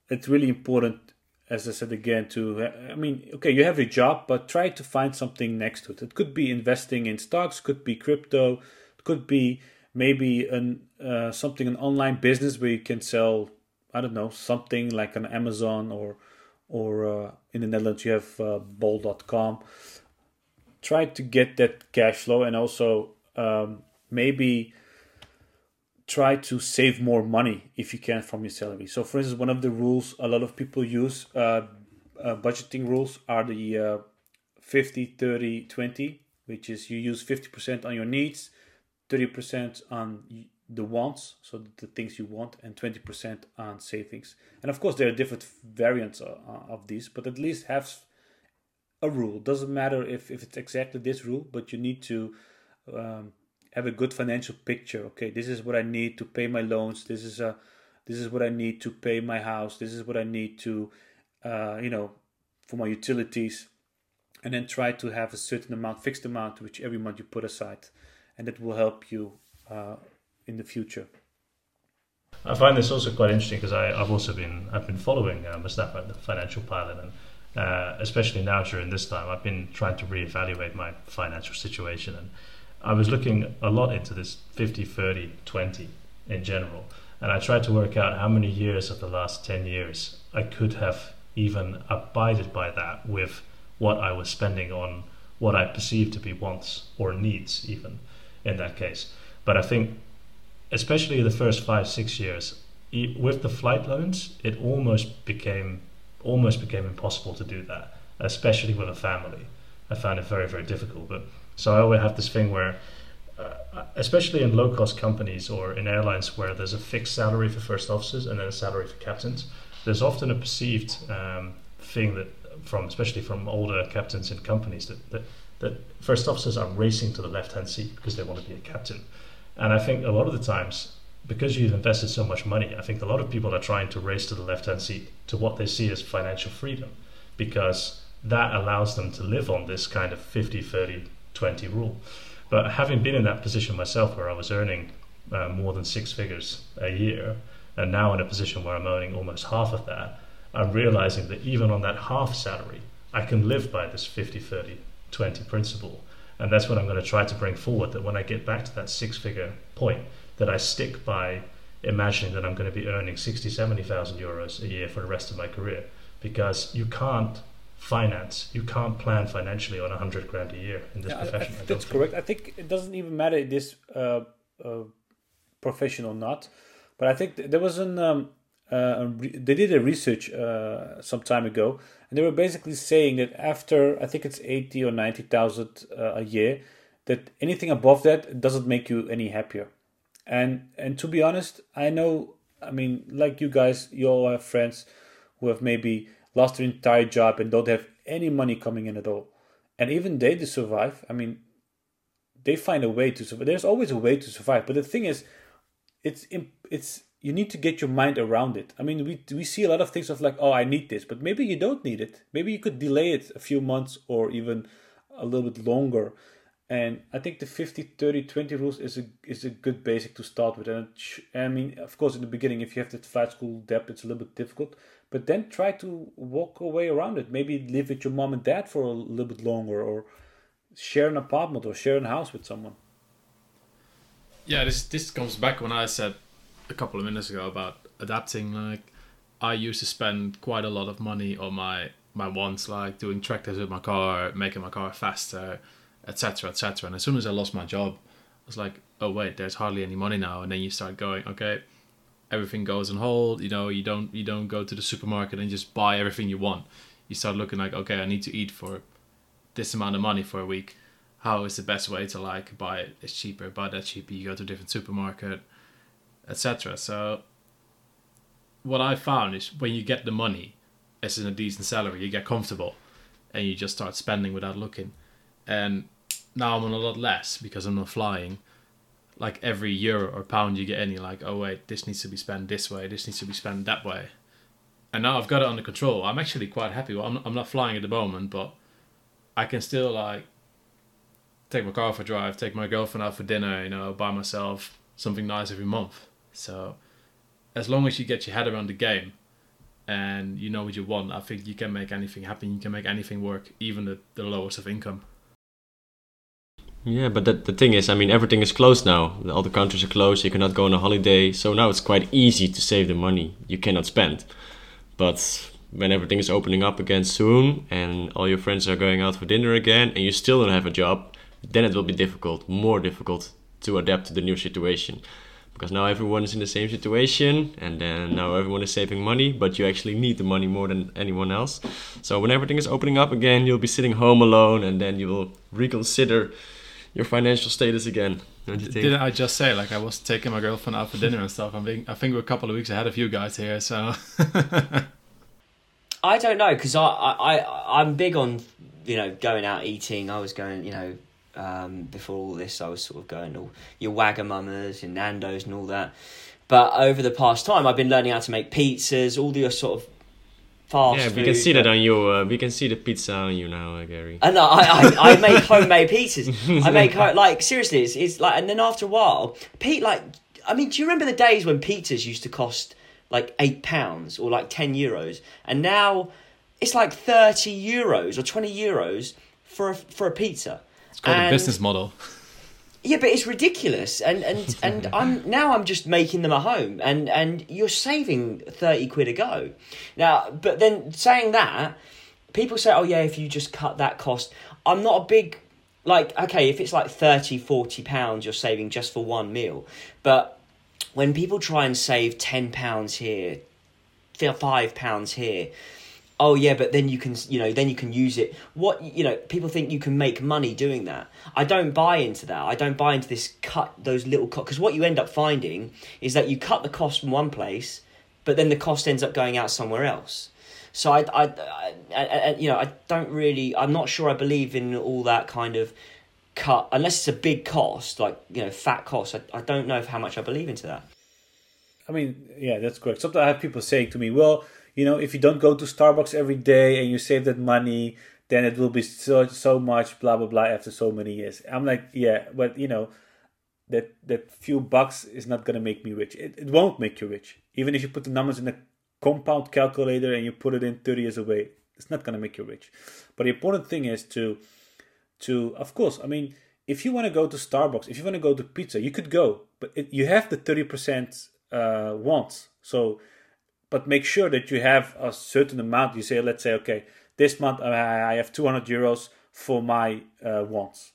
B: it's really important, as I said again, to I mean, okay, you have a job, but try to find something next to it. It could be investing in stocks, could be crypto, could be maybe an uh, something an online business where you can sell I don't know something like an Amazon or or uh, in the Netherlands you have uh, Bol.com. Try to get that cash flow and also um, maybe try to save more money if you can from your salary. So, for instance, one of the rules a lot of people use, uh, uh, budgeting rules, are the uh, 50 30 20, which is you use 50% on your needs, 30% on the wants, so the things you want, and 20% on savings. And of course, there are different variants of, of these, but at least have a rule. Doesn't matter if, if it's exactly this rule, but you need to um, have a good financial picture. Okay, this is what I need to pay my loans. This is a this is what I need to pay my house. This is what I need to, uh, you know, for my utilities, and then try to have a certain amount, fixed amount, which every month you put aside, and that will help you uh, in the future.
A: I find this also quite interesting because I've also been I've been following uh, Mustafa, the financial pilot, and uh, especially now during this time, I've been trying to reevaluate my financial situation, and I was looking a lot into this 50, 30, 20 in general, and I tried to work out how many years of the last 10 years I could have even abided by that with what I was spending on what I perceived to be wants or needs, even in that case. But I think especially the first five six years with the flight loans it almost became almost became impossible to do that especially with a family i found it very very difficult but so i always have this thing where uh, especially in low cost companies or in airlines where there's a fixed salary for first officers and then a salary for captains there's often a perceived um, thing that from especially from older captains in companies that, that that first officers are racing to the left hand seat because they want to be a captain. And I think a lot of the times, because you've invested so much money, I think a lot of people are trying to race to the left hand seat to what they see as financial freedom, because that allows them to live on this kind of 50, 30, 20 rule. But having been in that position myself where I was earning uh, more than six figures a year, and now in a position where I'm earning almost half of that, I'm realizing that even on that half salary, I can live by this 50, 30, 20 principle and that's what I'm going to try to bring forward. That when I get back to that six-figure point, that I stick by imagining that I'm going to be earning 60, 70,000 euros a year for the rest of my career, because you can't finance, you can't plan financially on a 100 grand a year in this
B: Yeah, I- I
A: profession. I
B: that's correct. I think it doesn't even matter if this uh, uh, profession or not, but I think th- there was an um, uh, they did a research uh, some time ago, and they were basically saying that after I think it's eighty or ninety thousand uh, a year, that anything above that doesn't make you any happier. And and to be honest, I know. I mean, like you guys, you all have friends who have maybe lost their entire job and don't have any money coming in at all, and even they to survive. I mean, they find a way to survive. There's always a way to survive, but the thing is, it's it's you need to get your mind around it. I mean, we we see a lot of things of like, oh, I need this, but maybe you don't need it. Maybe you could delay it a few months or even a little bit longer. And I think the 50 30 20 rules is a is a good basic to start with. And sh- I mean, of course, in the beginning, if you have that flight school debt, it's a little bit difficult. But then try to walk away around it. Maybe live with your mom and dad for a little bit longer, or share an apartment or share a house with someone.
D: Yeah, this this comes back when I said a couple of minutes ago about adapting. Like, I used to spend quite a lot of money on my my wants, like doing tractors with my car, making my car faster, etc., etc. And as soon as I lost my job, I was like, oh wait, there's hardly any money now. And then you start going, okay, everything goes on hold. You know, you don't you don't go to the supermarket and just buy everything you want. You start looking like, okay, I need to eat for this amount of money for a week. How is the best way to like buy it? It's cheaper, buy that cheaper. You go to a different supermarket, etc. So what I found is when you get the money, as in a decent salary, you get comfortable, and you just start spending without looking. And now I'm on a lot less because I'm not flying like every euro or pound you get any like oh wait this needs to be spent this way this needs to be spent that way. And now i've got it under control. I'm actually quite happy. Well, I'm, I'm not flying at the moment but i can still like take my car for a drive take my girlfriend out for dinner you know buy myself something nice every month. So as long as you get your head around the game and you know what you want i think you can make anything happen. You can make anything work even the, the lowest of income
C: Yeah, but the, the thing is, I mean, everything is closed now. All the countries are closed. You cannot go on a holiday. So now it's quite easy to save the money you cannot spend. But when everything is opening up again soon and all your friends are going out for dinner again and you still don't have a job, then it will be difficult, more difficult to adapt to the new situation. Because now everyone is in the same situation and then now everyone is saving money, but you actually need the money more than anyone else. So when everything is opening up again, you'll be sitting home alone and then you will reconsider your financial status again. Don't you think?
D: Didn't I just say like I was taking my girlfriend out for dinner and stuff? I think I think we're a couple of weeks ahead of you guys here. So
E: I don't know because I, I I I'm big on you know going out eating. I was going you know um, before all this I was sort of going all your Wagamamas and Nando's and all that. But over the past time, I've been learning how to make pizzas, all the sort of fast.
C: yeah, we
E: food,
C: can see that on you. Uh, we can see the pizza on you now, uh, Gary.
E: And I, I, I make homemade pizzas. I make ho- like seriously, it's, it's like, and then after a while, Pete, like, I mean, do you remember the days when pizzas used to cost like eight pounds or like ten euros, and now it's like thirty euros or twenty euros for a, for a pizza.
D: it's called a business model.
E: Yeah, but it's ridiculous, and and and I'm now I'm just making them a home, and and you're saving thirty quid a go. Now, but then saying that, people say, oh yeah, if you just cut that cost, I'm not a big like okay if it's like 30 40 pounds you're saving just for one meal. But when people try and save 10 pounds here feel 5 pounds here oh yeah but then you can you know then you can use it. What you know people think you can make money doing that. I don't buy into that. I don't buy into this cut those little cut because what you end up finding is that you cut the cost from one place but then the cost ends up going out somewhere else. So I, I, I, I, you know i don't really i'm not sure i believe in all that kind of cut unless it's a big cost like you know fat cost. I, I don't know how much i believe into that.
B: I mean, yeah, that's correct. Sometimes I have people saying to me, well, you know, if you don't go to Starbucks every day and you save that money, then it will be so so much blah blah blah after so many years. I'm like, yeah, but you know, that that few bucks is not gonna make me rich. It, it won't make you rich. Even if you put the numbers in a compound calculator and you put it in 30 years away, it's not gonna make you rich. But the important thing is to to of course, I mean, if you want to go to Starbucks, if you want to go to pizza, you could go, but it, you have the 30% uh, wants. So, but make sure that you have a certain amount. You say, let's say, okay, this month I have 200 euros for my uh, wants.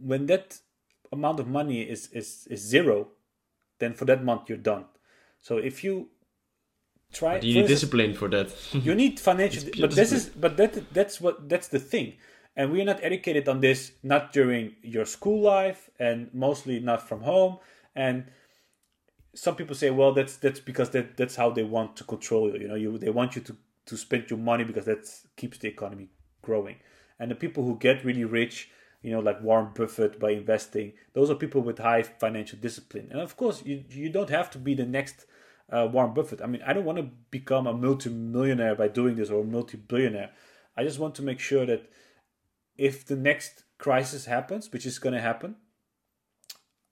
B: When that amount of money is, is, is zero, then for that month you're done. So if you try,
C: Do you need discipline for that?
B: you need financial but this is but that that's what that's the thing and we're not educated on this not during your school life and mostly not from home and some people say well that's that's because that that's how they want to control you you know you they want you to to spend your money because that keeps the economy growing and the people who get really rich you know like warren buffett by investing those are people with high financial discipline and of course you you don't have to be the next uh, Warren Buffett. I mean, I don't want to become a multi-millionaire by doing this or a multi-billionaire. I just want to make sure that if the next crisis happens, which is going to happen,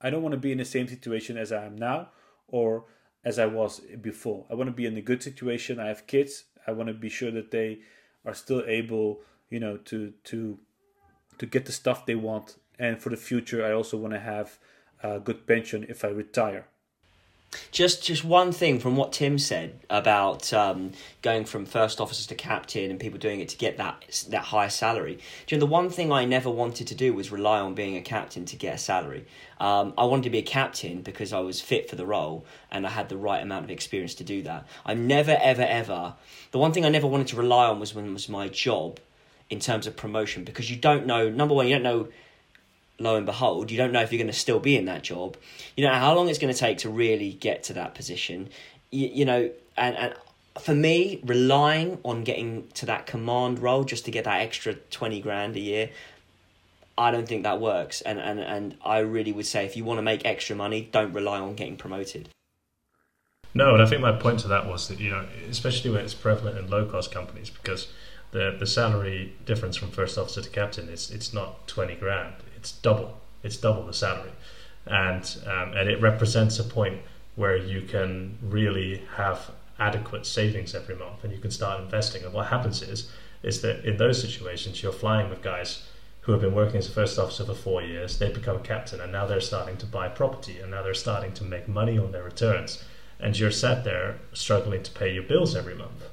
B: I don't want to be in the same situation as I am now or as I was before. I want to be in a good situation. I have kids. I want to be sure that they are still able, you know, to to to get the stuff they want. And for the future, I also want to have a good pension if I retire.
E: Just just one thing from what Tim said about um, going from first officer to captain and people doing it to get that that higher salary. Do you know the one thing I never wanted to do was rely on being a captain to get a salary. Um, I wanted to be a captain because I was fit for the role and I had the right amount of experience to do that. I never ever ever the one thing I never wanted to rely on was when was my job in terms of promotion because you don't know number one you don't know lo and behold, you don't know if you're going to still be in that job. You know how long it's going to take to really get to that position. You, you know, and and for me, relying on getting to that command role just to get that extra twenty grand a year, I don't think that works. And and and I really would say if you want to make extra money, don't rely on getting promoted.
A: No, and I think my point to that was that you know, especially when it's prevalent in low cost companies, because the the salary difference from first officer to captain is it's not twenty grand it's double. It's double the salary, and um, and it represents a point where you can really have adequate savings every month, and you can start investing. And what happens is is that in those situations, you're flying with guys who have been working as a first officer for four years. They become a captain, and now they're starting to buy property, and now they're starting to make money on their returns. And you're sat there struggling to pay your bills every month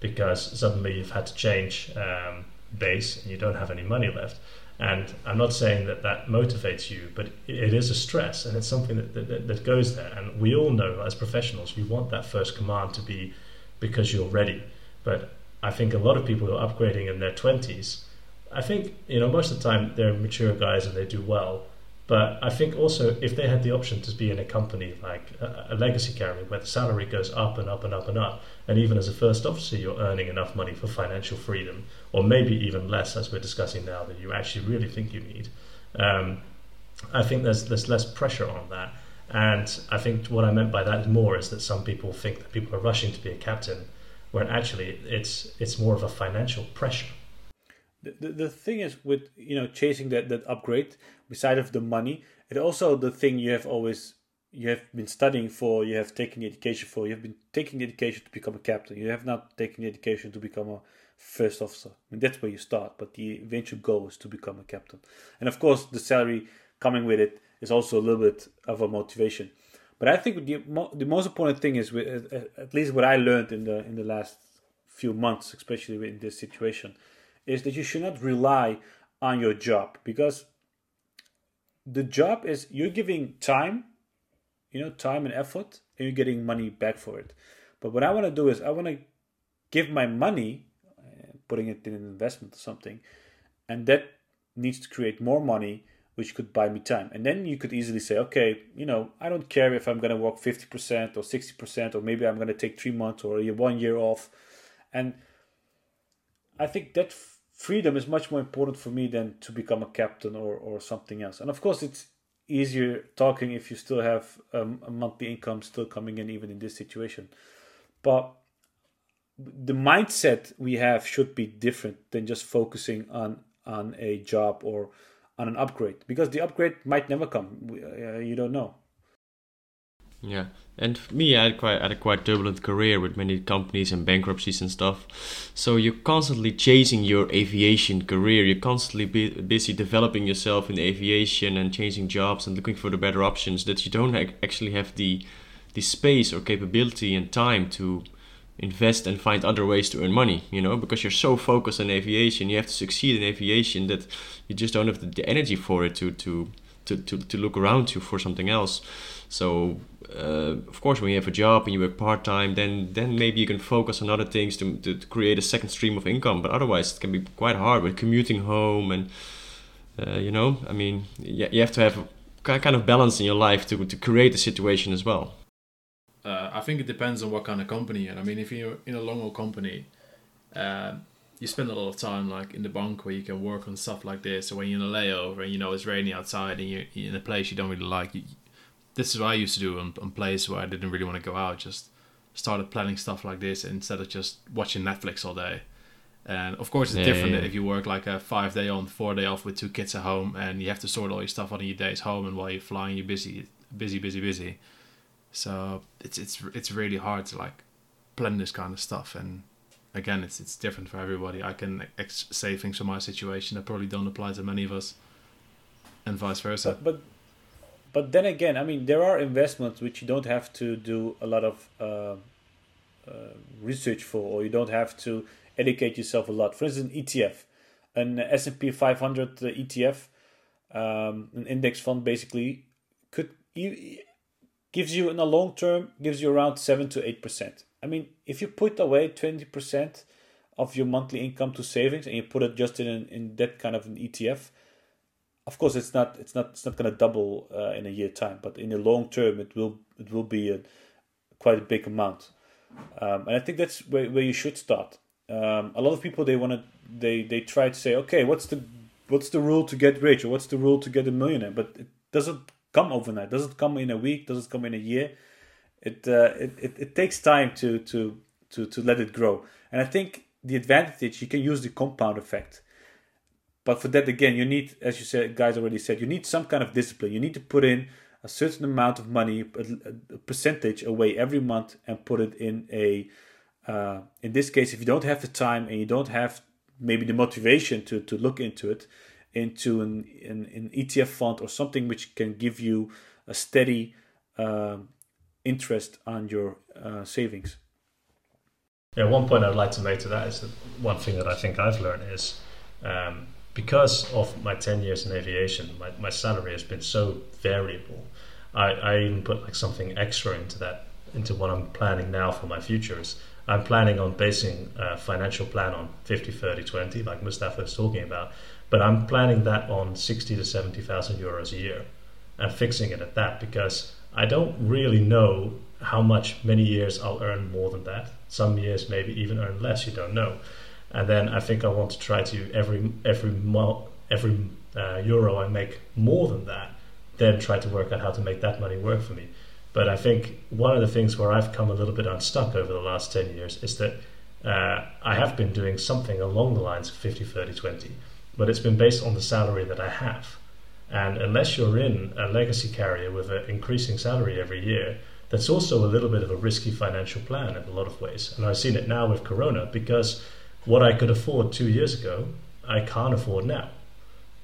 A: because suddenly you've had to change um, base and you don't have any money left. And I'm not saying that that motivates you, but it is a stress and it's something that, that, that goes there. And we all know as professionals, you want that first command to be because you're ready. But I think a lot of people who are upgrading in their 20s, I think, you know, most of the time they're mature guys and they do well. But I think also if they had the option to be in a company like a, a, legacy carrier where the salary goes up and up and up and up, and even as a first officer you're earning enough money for financial freedom, or maybe even less as we're discussing now that you actually really think you need, um, I think there's there's less pressure on that. And I think what I meant by that more is that some people think that people are rushing to be a captain, when actually it's it's more of a financial pressure.
B: The, the, the thing is with you know chasing that, that upgrade beside of the money it also the thing you have always you have been studying for you have taken the education for you have been taking the education to become a captain. You have not taken the education to become a first officer. I mean, that's where you start but the eventual goal is to become a captain. And of course the salary coming with it is also a little bit of a motivation. But I think the, the most important thing is at least what I learned in the in the last few months especially in this situation is that you should not rely on your job because the job is you're giving time, you know, time and effort, and you're getting money back for it. But what I want to do is I want to give my money, uh, putting it in an investment or something, and that needs to create more money, which could buy me time. And then you could easily say, okay, you know, I don't care if I'm going to work 50% or 60%, or maybe I'm going to take three months or one year off. And I think that freedom is much more important for me than to become a captain or, or something else. And of course, it's easier talking if you still have um, a monthly income still coming in, even in this situation. But the mindset we have should be different than just focusing on on a job or on an upgrade because the upgrade might never come. Uh, you don't know.
C: Yeah, and for me, I had quite had a quite turbulent career with many companies and bankruptcies and stuff. So you're constantly chasing your aviation career. You're constantly be, busy developing yourself in aviation and changing jobs and looking for the better options. That you don't actually have the the space or capability and time to invest and find other ways to earn money. You know, because you're so focused on aviation, you have to succeed in aviation that you just don't have the, the energy for it to to to, to, to look around you for something else. So uh, of course, when you have a job and you work part time, then then maybe you can focus on other things to, to, to, create a second stream of income. But otherwise, it can be quite hard with commuting home and uh, you know, I mean, you, you have to have kind of balance in your life to to create a situation as well.
D: Uh, I think it depends on what kind of company. And I mean, if you're in a long haul company, uh, you spend a lot of time like in the bunk where you can work on stuff like this. Or when you're in a layover and you know it's raining outside and you're in a place you don't really like, you, this is what I used to do on, on plays where I didn't really want to go out. Just started planning stuff like this instead of just watching Netflix all day. And of course, it's yeah, different yeah. if you work like a five day on, four day off with two kids at home, and you have to sort all your stuff out in your days home, and while you're flying, you're busy, busy, busy, busy. So it's it's it's really hard to like plan this kind of stuff. And again, it's it's different for everybody. I can ex- say things from my situation that probably don't apply to many of us, and vice versa.
B: But, but but then again, I mean, there are investments which you don't have to do a lot of uh, uh, research for, or you don't have to educate yourself a lot. For instance, ETF, an S and P 500 ETF, um, an index fund, basically could gives you in the long term gives you around seven to eight percent. I mean, if you put away twenty percent of your monthly income to savings and you put it just in in that kind of an ETF, of course it's not it's not it's not going to double uh, in a year time, but in the long term it will it will be a quite a big amount, um, and I think that's where, where you should start. Um, a lot of people they want to they they try to say okay what's the what's the rule to get rich or what's the rule to get a millionaire, but it doesn't come overnight. Does it come in a week? Does it come in a year? It uh, it, it, it takes time to to to to let it grow, and I think the advantage you can use the compound effect but for that, again, you need, as you said, guys already said, you need some kind of discipline. You need to put in a certain amount of money, a, percentage away every month, and put it in a. Uh, in this case, if you don't have the time and you don't have maybe the motivation to to look into it, into an an, an ETF fund or something which can give you a steady uh, interest on your uh, savings.
A: Yeah, one point I'd like to make to that is that one thing that I think I've learned is um, because of my 10 years in aviation, my, my salary has been so variable. I, I even put like something extra into that, into what I'm planning now for my futures. I'm planning on basing a financial plan on 50, 30, 20, like Mustafa was talking about, but I'm planning that on 60 to 70,000 euros a year and fixing it at that because I don't really know how much many years I'll earn more than that. Some years maybe even earn less, you don't know and then I think I want to try to every every every uh, euro I make more than that, then try to work out how to make that money work for me. But I think one of the things where I've come a little bit unstuck over the last 10 years is that uh, I have been doing something along the lines of 50, 30, 20, but it's been based on the salary that I have. And unless you're in a legacy carrier with an increasing salary every year, that's also a little bit of a risky financial plan in a lot of ways. And I've seen it now with Corona because what I could afford two years ago, I can't afford now.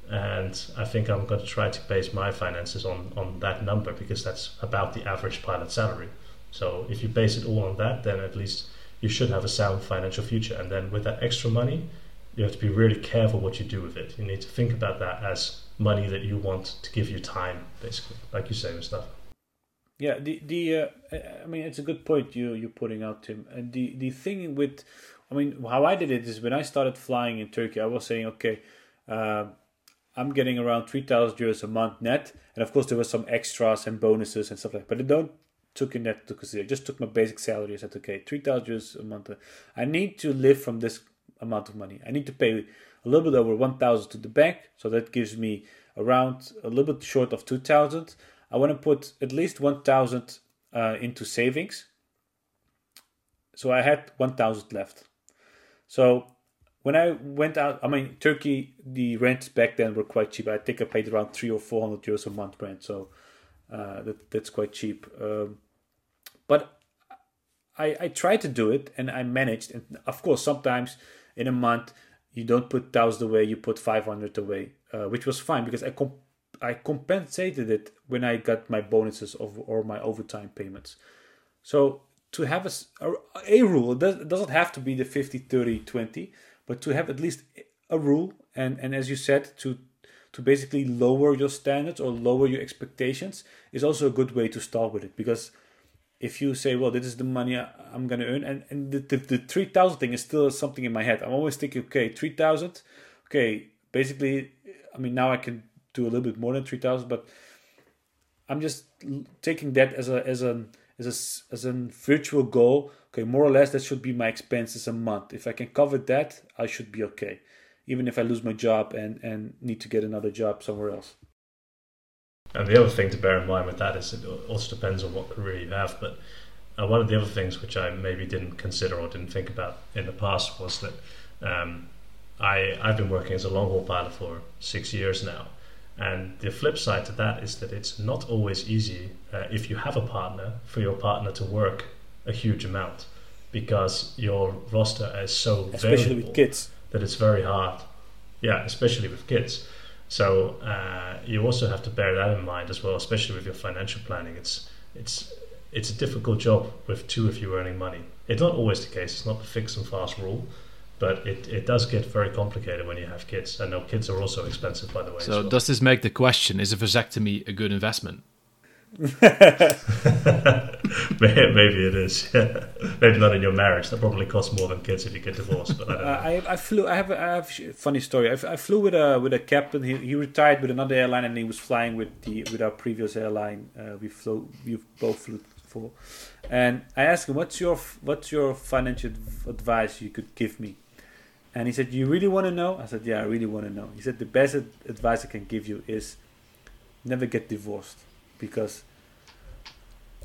A: And I think I'm going to try to base my finances on, on that number because that's about the average pilot salary. So if you base it all on that, then at least you should have a sound financial future. And then with that extra money, you have to be really careful what you do with it. You need to think about that as money that you want to give you time, basically, like you say, Mustafa.
B: Yeah, the the uh, I mean it's a good point you you're putting out, Tim. And the the thing with I mean, how I did it is when I started flying in Turkey, I was saying, okay, uh, I'm getting around 3,000 euros a month net. And of course, there were some extras and bonuses and stuff like that. But I don't took in that to consider. I just took my basic salary. I said, okay, 3,000 euros a month. I need to live from this amount of money. I need to pay a little bit over 1,000 to the bank. So that gives me around a little bit short of 2,000. I want to put at least 1,000 uh, into savings. So I had 1,000 left. So when I went out, I mean, Turkey, the rents back then were quite cheap. I think I paid around three or four hundred euros a month rent, so uh, that that's quite cheap. Um, but I I tried to do it and I managed. And of course, sometimes in a month you don't put thousand away, you put five hundred away, uh, which was fine because I comp- I compensated it when I got my bonuses of, or my overtime payments. So to have a, a, a rule. It, does, not have to be the 50, 30, 20, but to have at least a rule. And, and as you said, to to basically lower your standards or lower your expectations is also a good way to start with it. Because if you say, well, this is the money I'm going to earn, and, and the, the, the 3,000 thing is still something in my head. I'm always thinking, okay, 3,000, okay, basically, I mean, now I can do a little bit more than 3,000, but I'm just taking that as a as an as a, as a virtual goal, okay, more or less that should be my expenses a month. If I can cover that, I should be okay, even if I lose my job and, and need to get another job somewhere else.
A: And the other thing to bear in mind with that is it also depends on what career you have. But uh, one of the other things which I maybe didn't consider or didn't think about in the past was that um, I I've been working as a long haul pilot for six years now, and the flip side to that is that it's not always easy uh, if you have a partner for your partner to work a huge amount because your roster is so
B: especially with kids
A: that it's very hard. Yeah, especially with kids. So uh, you also have to bear that in mind as well, especially with your financial planning. It's it's it's a difficult job with two of you earning money. It's not always the case. It's not the fix and fast rule, but it, it does get very complicated when you have kids. I know kids are also expensive, by the way.
D: So
A: well.
D: does this make the question: Is a vasectomy a good investment?
A: Maybe it is. Maybe not in your marriage. That probably costs more than kids if you get divorced. But I don't know.
B: Uh, I, I flew. I have. A, I have a funny story. I, I flew with a with a captain. He, he retired with another airline, and he was flying with the with our previous airline. Uh, we flew. We both flew for. And I asked him, "What's your what's your financial advice you could give me?" And he said, "You really want to know?" I said, "Yeah, I really want to know." He said, "The best ad- advice I can give you is never get divorced because."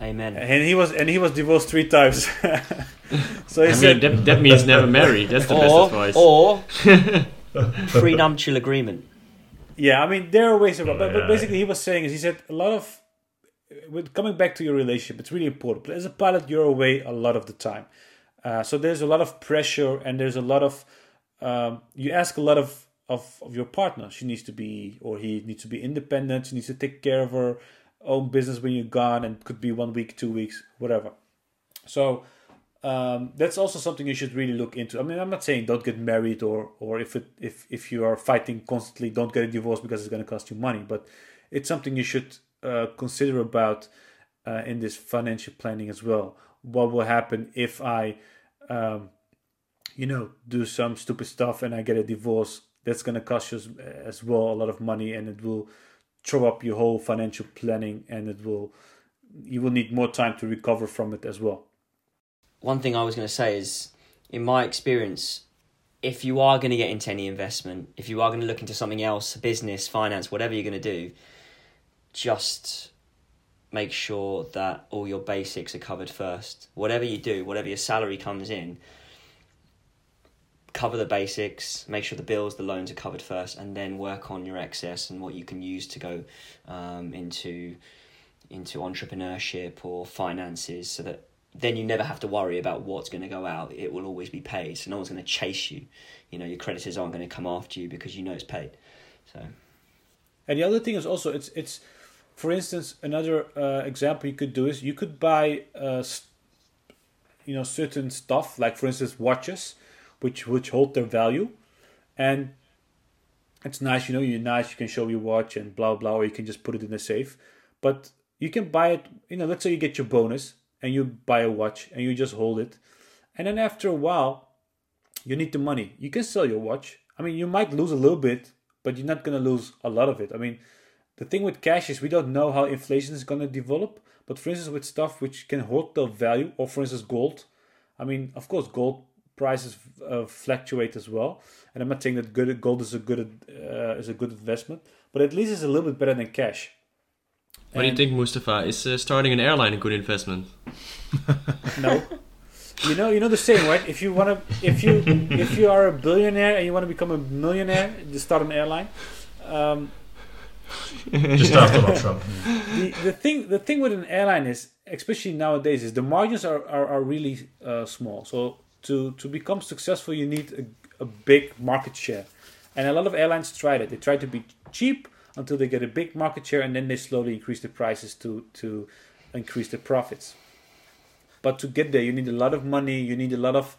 E: Amen.
B: And he was and he was divorced three times. so he
C: I
B: said,
C: mean, that, that means never marry. That's the
E: or
C: best advice.
E: or prenuptial agreement.
B: Yeah, I mean there are ways around, but,
A: Yeah.
B: but basically he was saying is he said a lot of with coming back to your relationship, it's really important. As a pilot, you're away a lot of the time, uh, so there's a lot of pressure and there's a lot of um, you ask a lot of, of of your partner. She needs to be or he needs to be independent. She needs to take care of her own business when you're gone, and could be one week, two weeks, whatever. So um, that's also something you should really look into. I mean, I'm not saying don't get married or or if it if if you are fighting constantly, don't get a divorce because it's going to cost you money. But it's something you should uh, consider about uh, in this financial planning as well. What will happen if I, um, you know, do some stupid stuff and I get a divorce? That's going to cost you as, as well a lot of money, and it will throw up your whole financial planning, and it will you will need more time to recover from it as well.
E: One thing I was going to say is, in my experience, if you are going to get into any investment, if you are going to look into something else, business, finance, whatever you're going to do, just make sure that all your basics are covered first. Whatever you do, whatever your salary comes in, cover the basics, make sure the bills, the loans are covered first, and then work on your excess and what you can use to go um, into into entrepreneurship or finances, so that then you never have to worry about what's going to go out. It will always be paid, so no one's going to chase you. You know, your creditors aren't going to come after you because you know it's paid. So
B: And the other thing is also it's it's for instance another uh, example you could do is you could buy uh, you know certain stuff like for instance watches which which hold their value. And it's nice you know you're nice you can show your watch and blah blah or you can just put it in a safe. But you can buy it you know let's say you get your bonus and you buy a watch and you just hold it. And then after a while you need the money. You can sell your watch. I mean you might lose a little bit but you're not to lose a lot of it. I mean the thing with cash is we don't know how inflation is to develop but for instance with stuff which can hold their value or for instance gold i mean of course gold prices uh, fluctuate as well and i'm not saying that good gold is a good uh, is a good investment but at least it's a little bit better than cash
C: What do you think, Mustafa? Is uh, starting an airline a good investment?
B: No. You know, you know the saying, right? If you want to, if you if you are a billionaire and you want to become a millionaire, you start an airline. Um,
A: Just after Donald Trump.
B: the the thing the thing with an airline is, especially nowadays, is the margins are are, are really uh, small. So to to become successful, you need a, a big market share, and a lot of airlines try that. They try to be cheap until they get a big market share, and then they slowly increase the prices to to increase the profits. But to get there, you need a lot of money. You need a lot of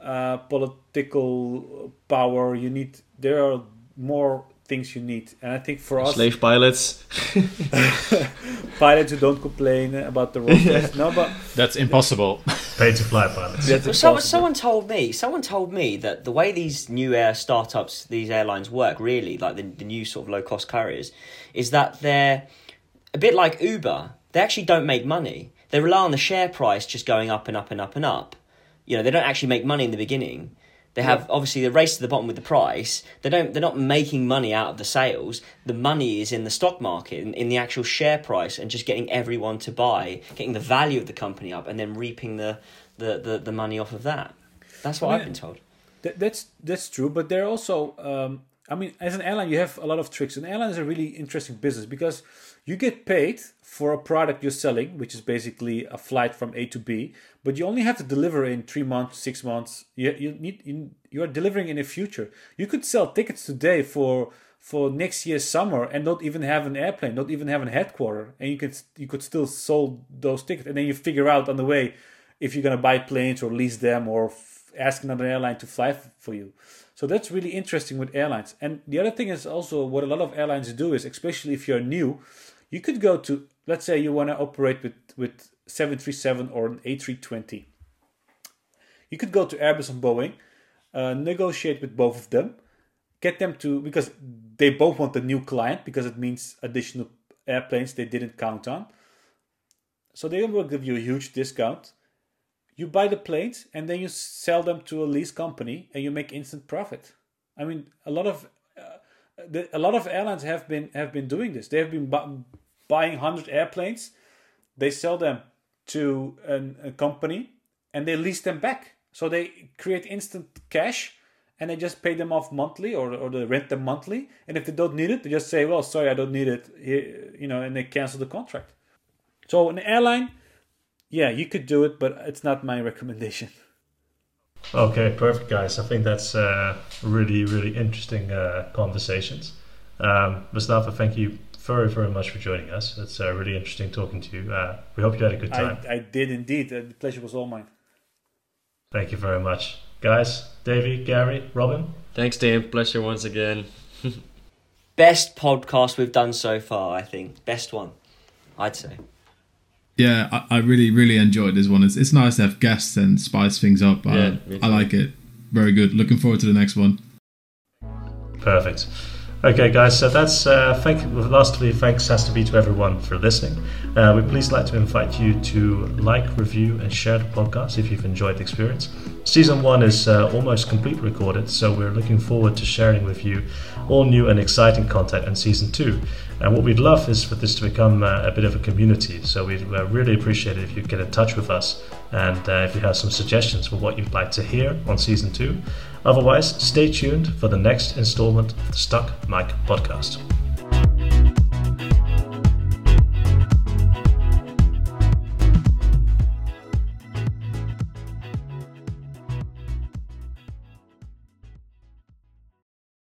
B: uh, political power. You need there are more things you need, and I think for us,
C: Slave pilots.
B: pilots who don't complain about the road. No, but
D: That's impossible.
A: Paid to fly pilots.
B: that's
E: Well, someone, someone told me, someone told me that the way these new air startups, these airlines work, really, like the, the new sort of low cost carriers, is that they're a bit like Uber. They actually don't make money. They rely on the share price just going up and up and up and up. You know, they don't actually make money in the beginning. They have obviously the race to the bottom with the price. They don't. They're not making money out of the sales. The money is in the stock market, in, in the actual share price, and just getting everyone to buy, getting the value of the company up, and then reaping the the, the, the money off of that. That's what
B: I
E: I've
B: mean,
E: been told.
B: That, that's that's true, but they're also, um, I mean, as an airline, you have a lot of tricks. An airline is a really interesting business because you get paid for a product you're selling, which is basically a flight from A to B, but you only have to deliver in three months, six months. You you need you, you are delivering in the future. You could sell tickets today for for next year's summer and not even have an airplane, not even have a headquarter, and you could you could still sold those tickets, and then you figure out on the way if you're gonna buy planes or lease them or f- ask another airline to fly f- for you. So that's really interesting with airlines. And the other thing is also what a lot of airlines do is, especially if you're new, you could go to let's say you want to operate with with 737 or an A320. You could go to Airbus and Boeing, uh, negotiate with both of them, get them to because they both want a new client because it means additional airplanes they didn't count on. So they will give you a huge discount. You buy the planes and then you sell them to a lease company and you make instant profit. I mean, a lot of the, a lot of airlines have been have been doing this. They have been bu- buying hundred airplanes, they sell them to an, a company, and they lease them back. So they create instant cash and they just pay them off monthly or, or they rent them monthly. And if they don't need it, they just say, well, sorry, I don't need it, you know, and they cancel the contract. So an airline, yeah, you could do it, but it's not my recommendation.
A: Okay, perfect, guys. I think that's uh, really, really interesting uh, conversations. Um, Mustafa, thank you very, very much for joining us. It's uh, really interesting talking to you. Uh, we hope you had a good time.
B: I, I did indeed. The pleasure was all mine.
A: Thank you very much. Guys, Davey, Gary, Robin.
C: Thanks, Dan. Pleasure once again.
E: Best podcast we've done so far, I think. Best one, I'd say.
F: Yeah, I, I really, really enjoyed this one. It's, it's nice to have guests and spice things up.
C: Yeah,
F: I, I like it. Very good. Looking forward to the next one.
A: Perfect. Okay, guys, so that's uh, thank. Lastly, thanks has to be to everyone for listening. Uh, we'd please like to invite you to like, review, and share the podcast if you've enjoyed the experience. Season one is uh, almost completely recorded, so we're looking forward to sharing with you all new and exciting content in season two. And what we'd love is for this to become uh, a bit of a community. So we'd uh, really appreciate it if you get in touch with us and uh, if you have some suggestions for what you'd like to hear on season two. Otherwise, stay tuned for the next installment of the Stuck Mic podcast.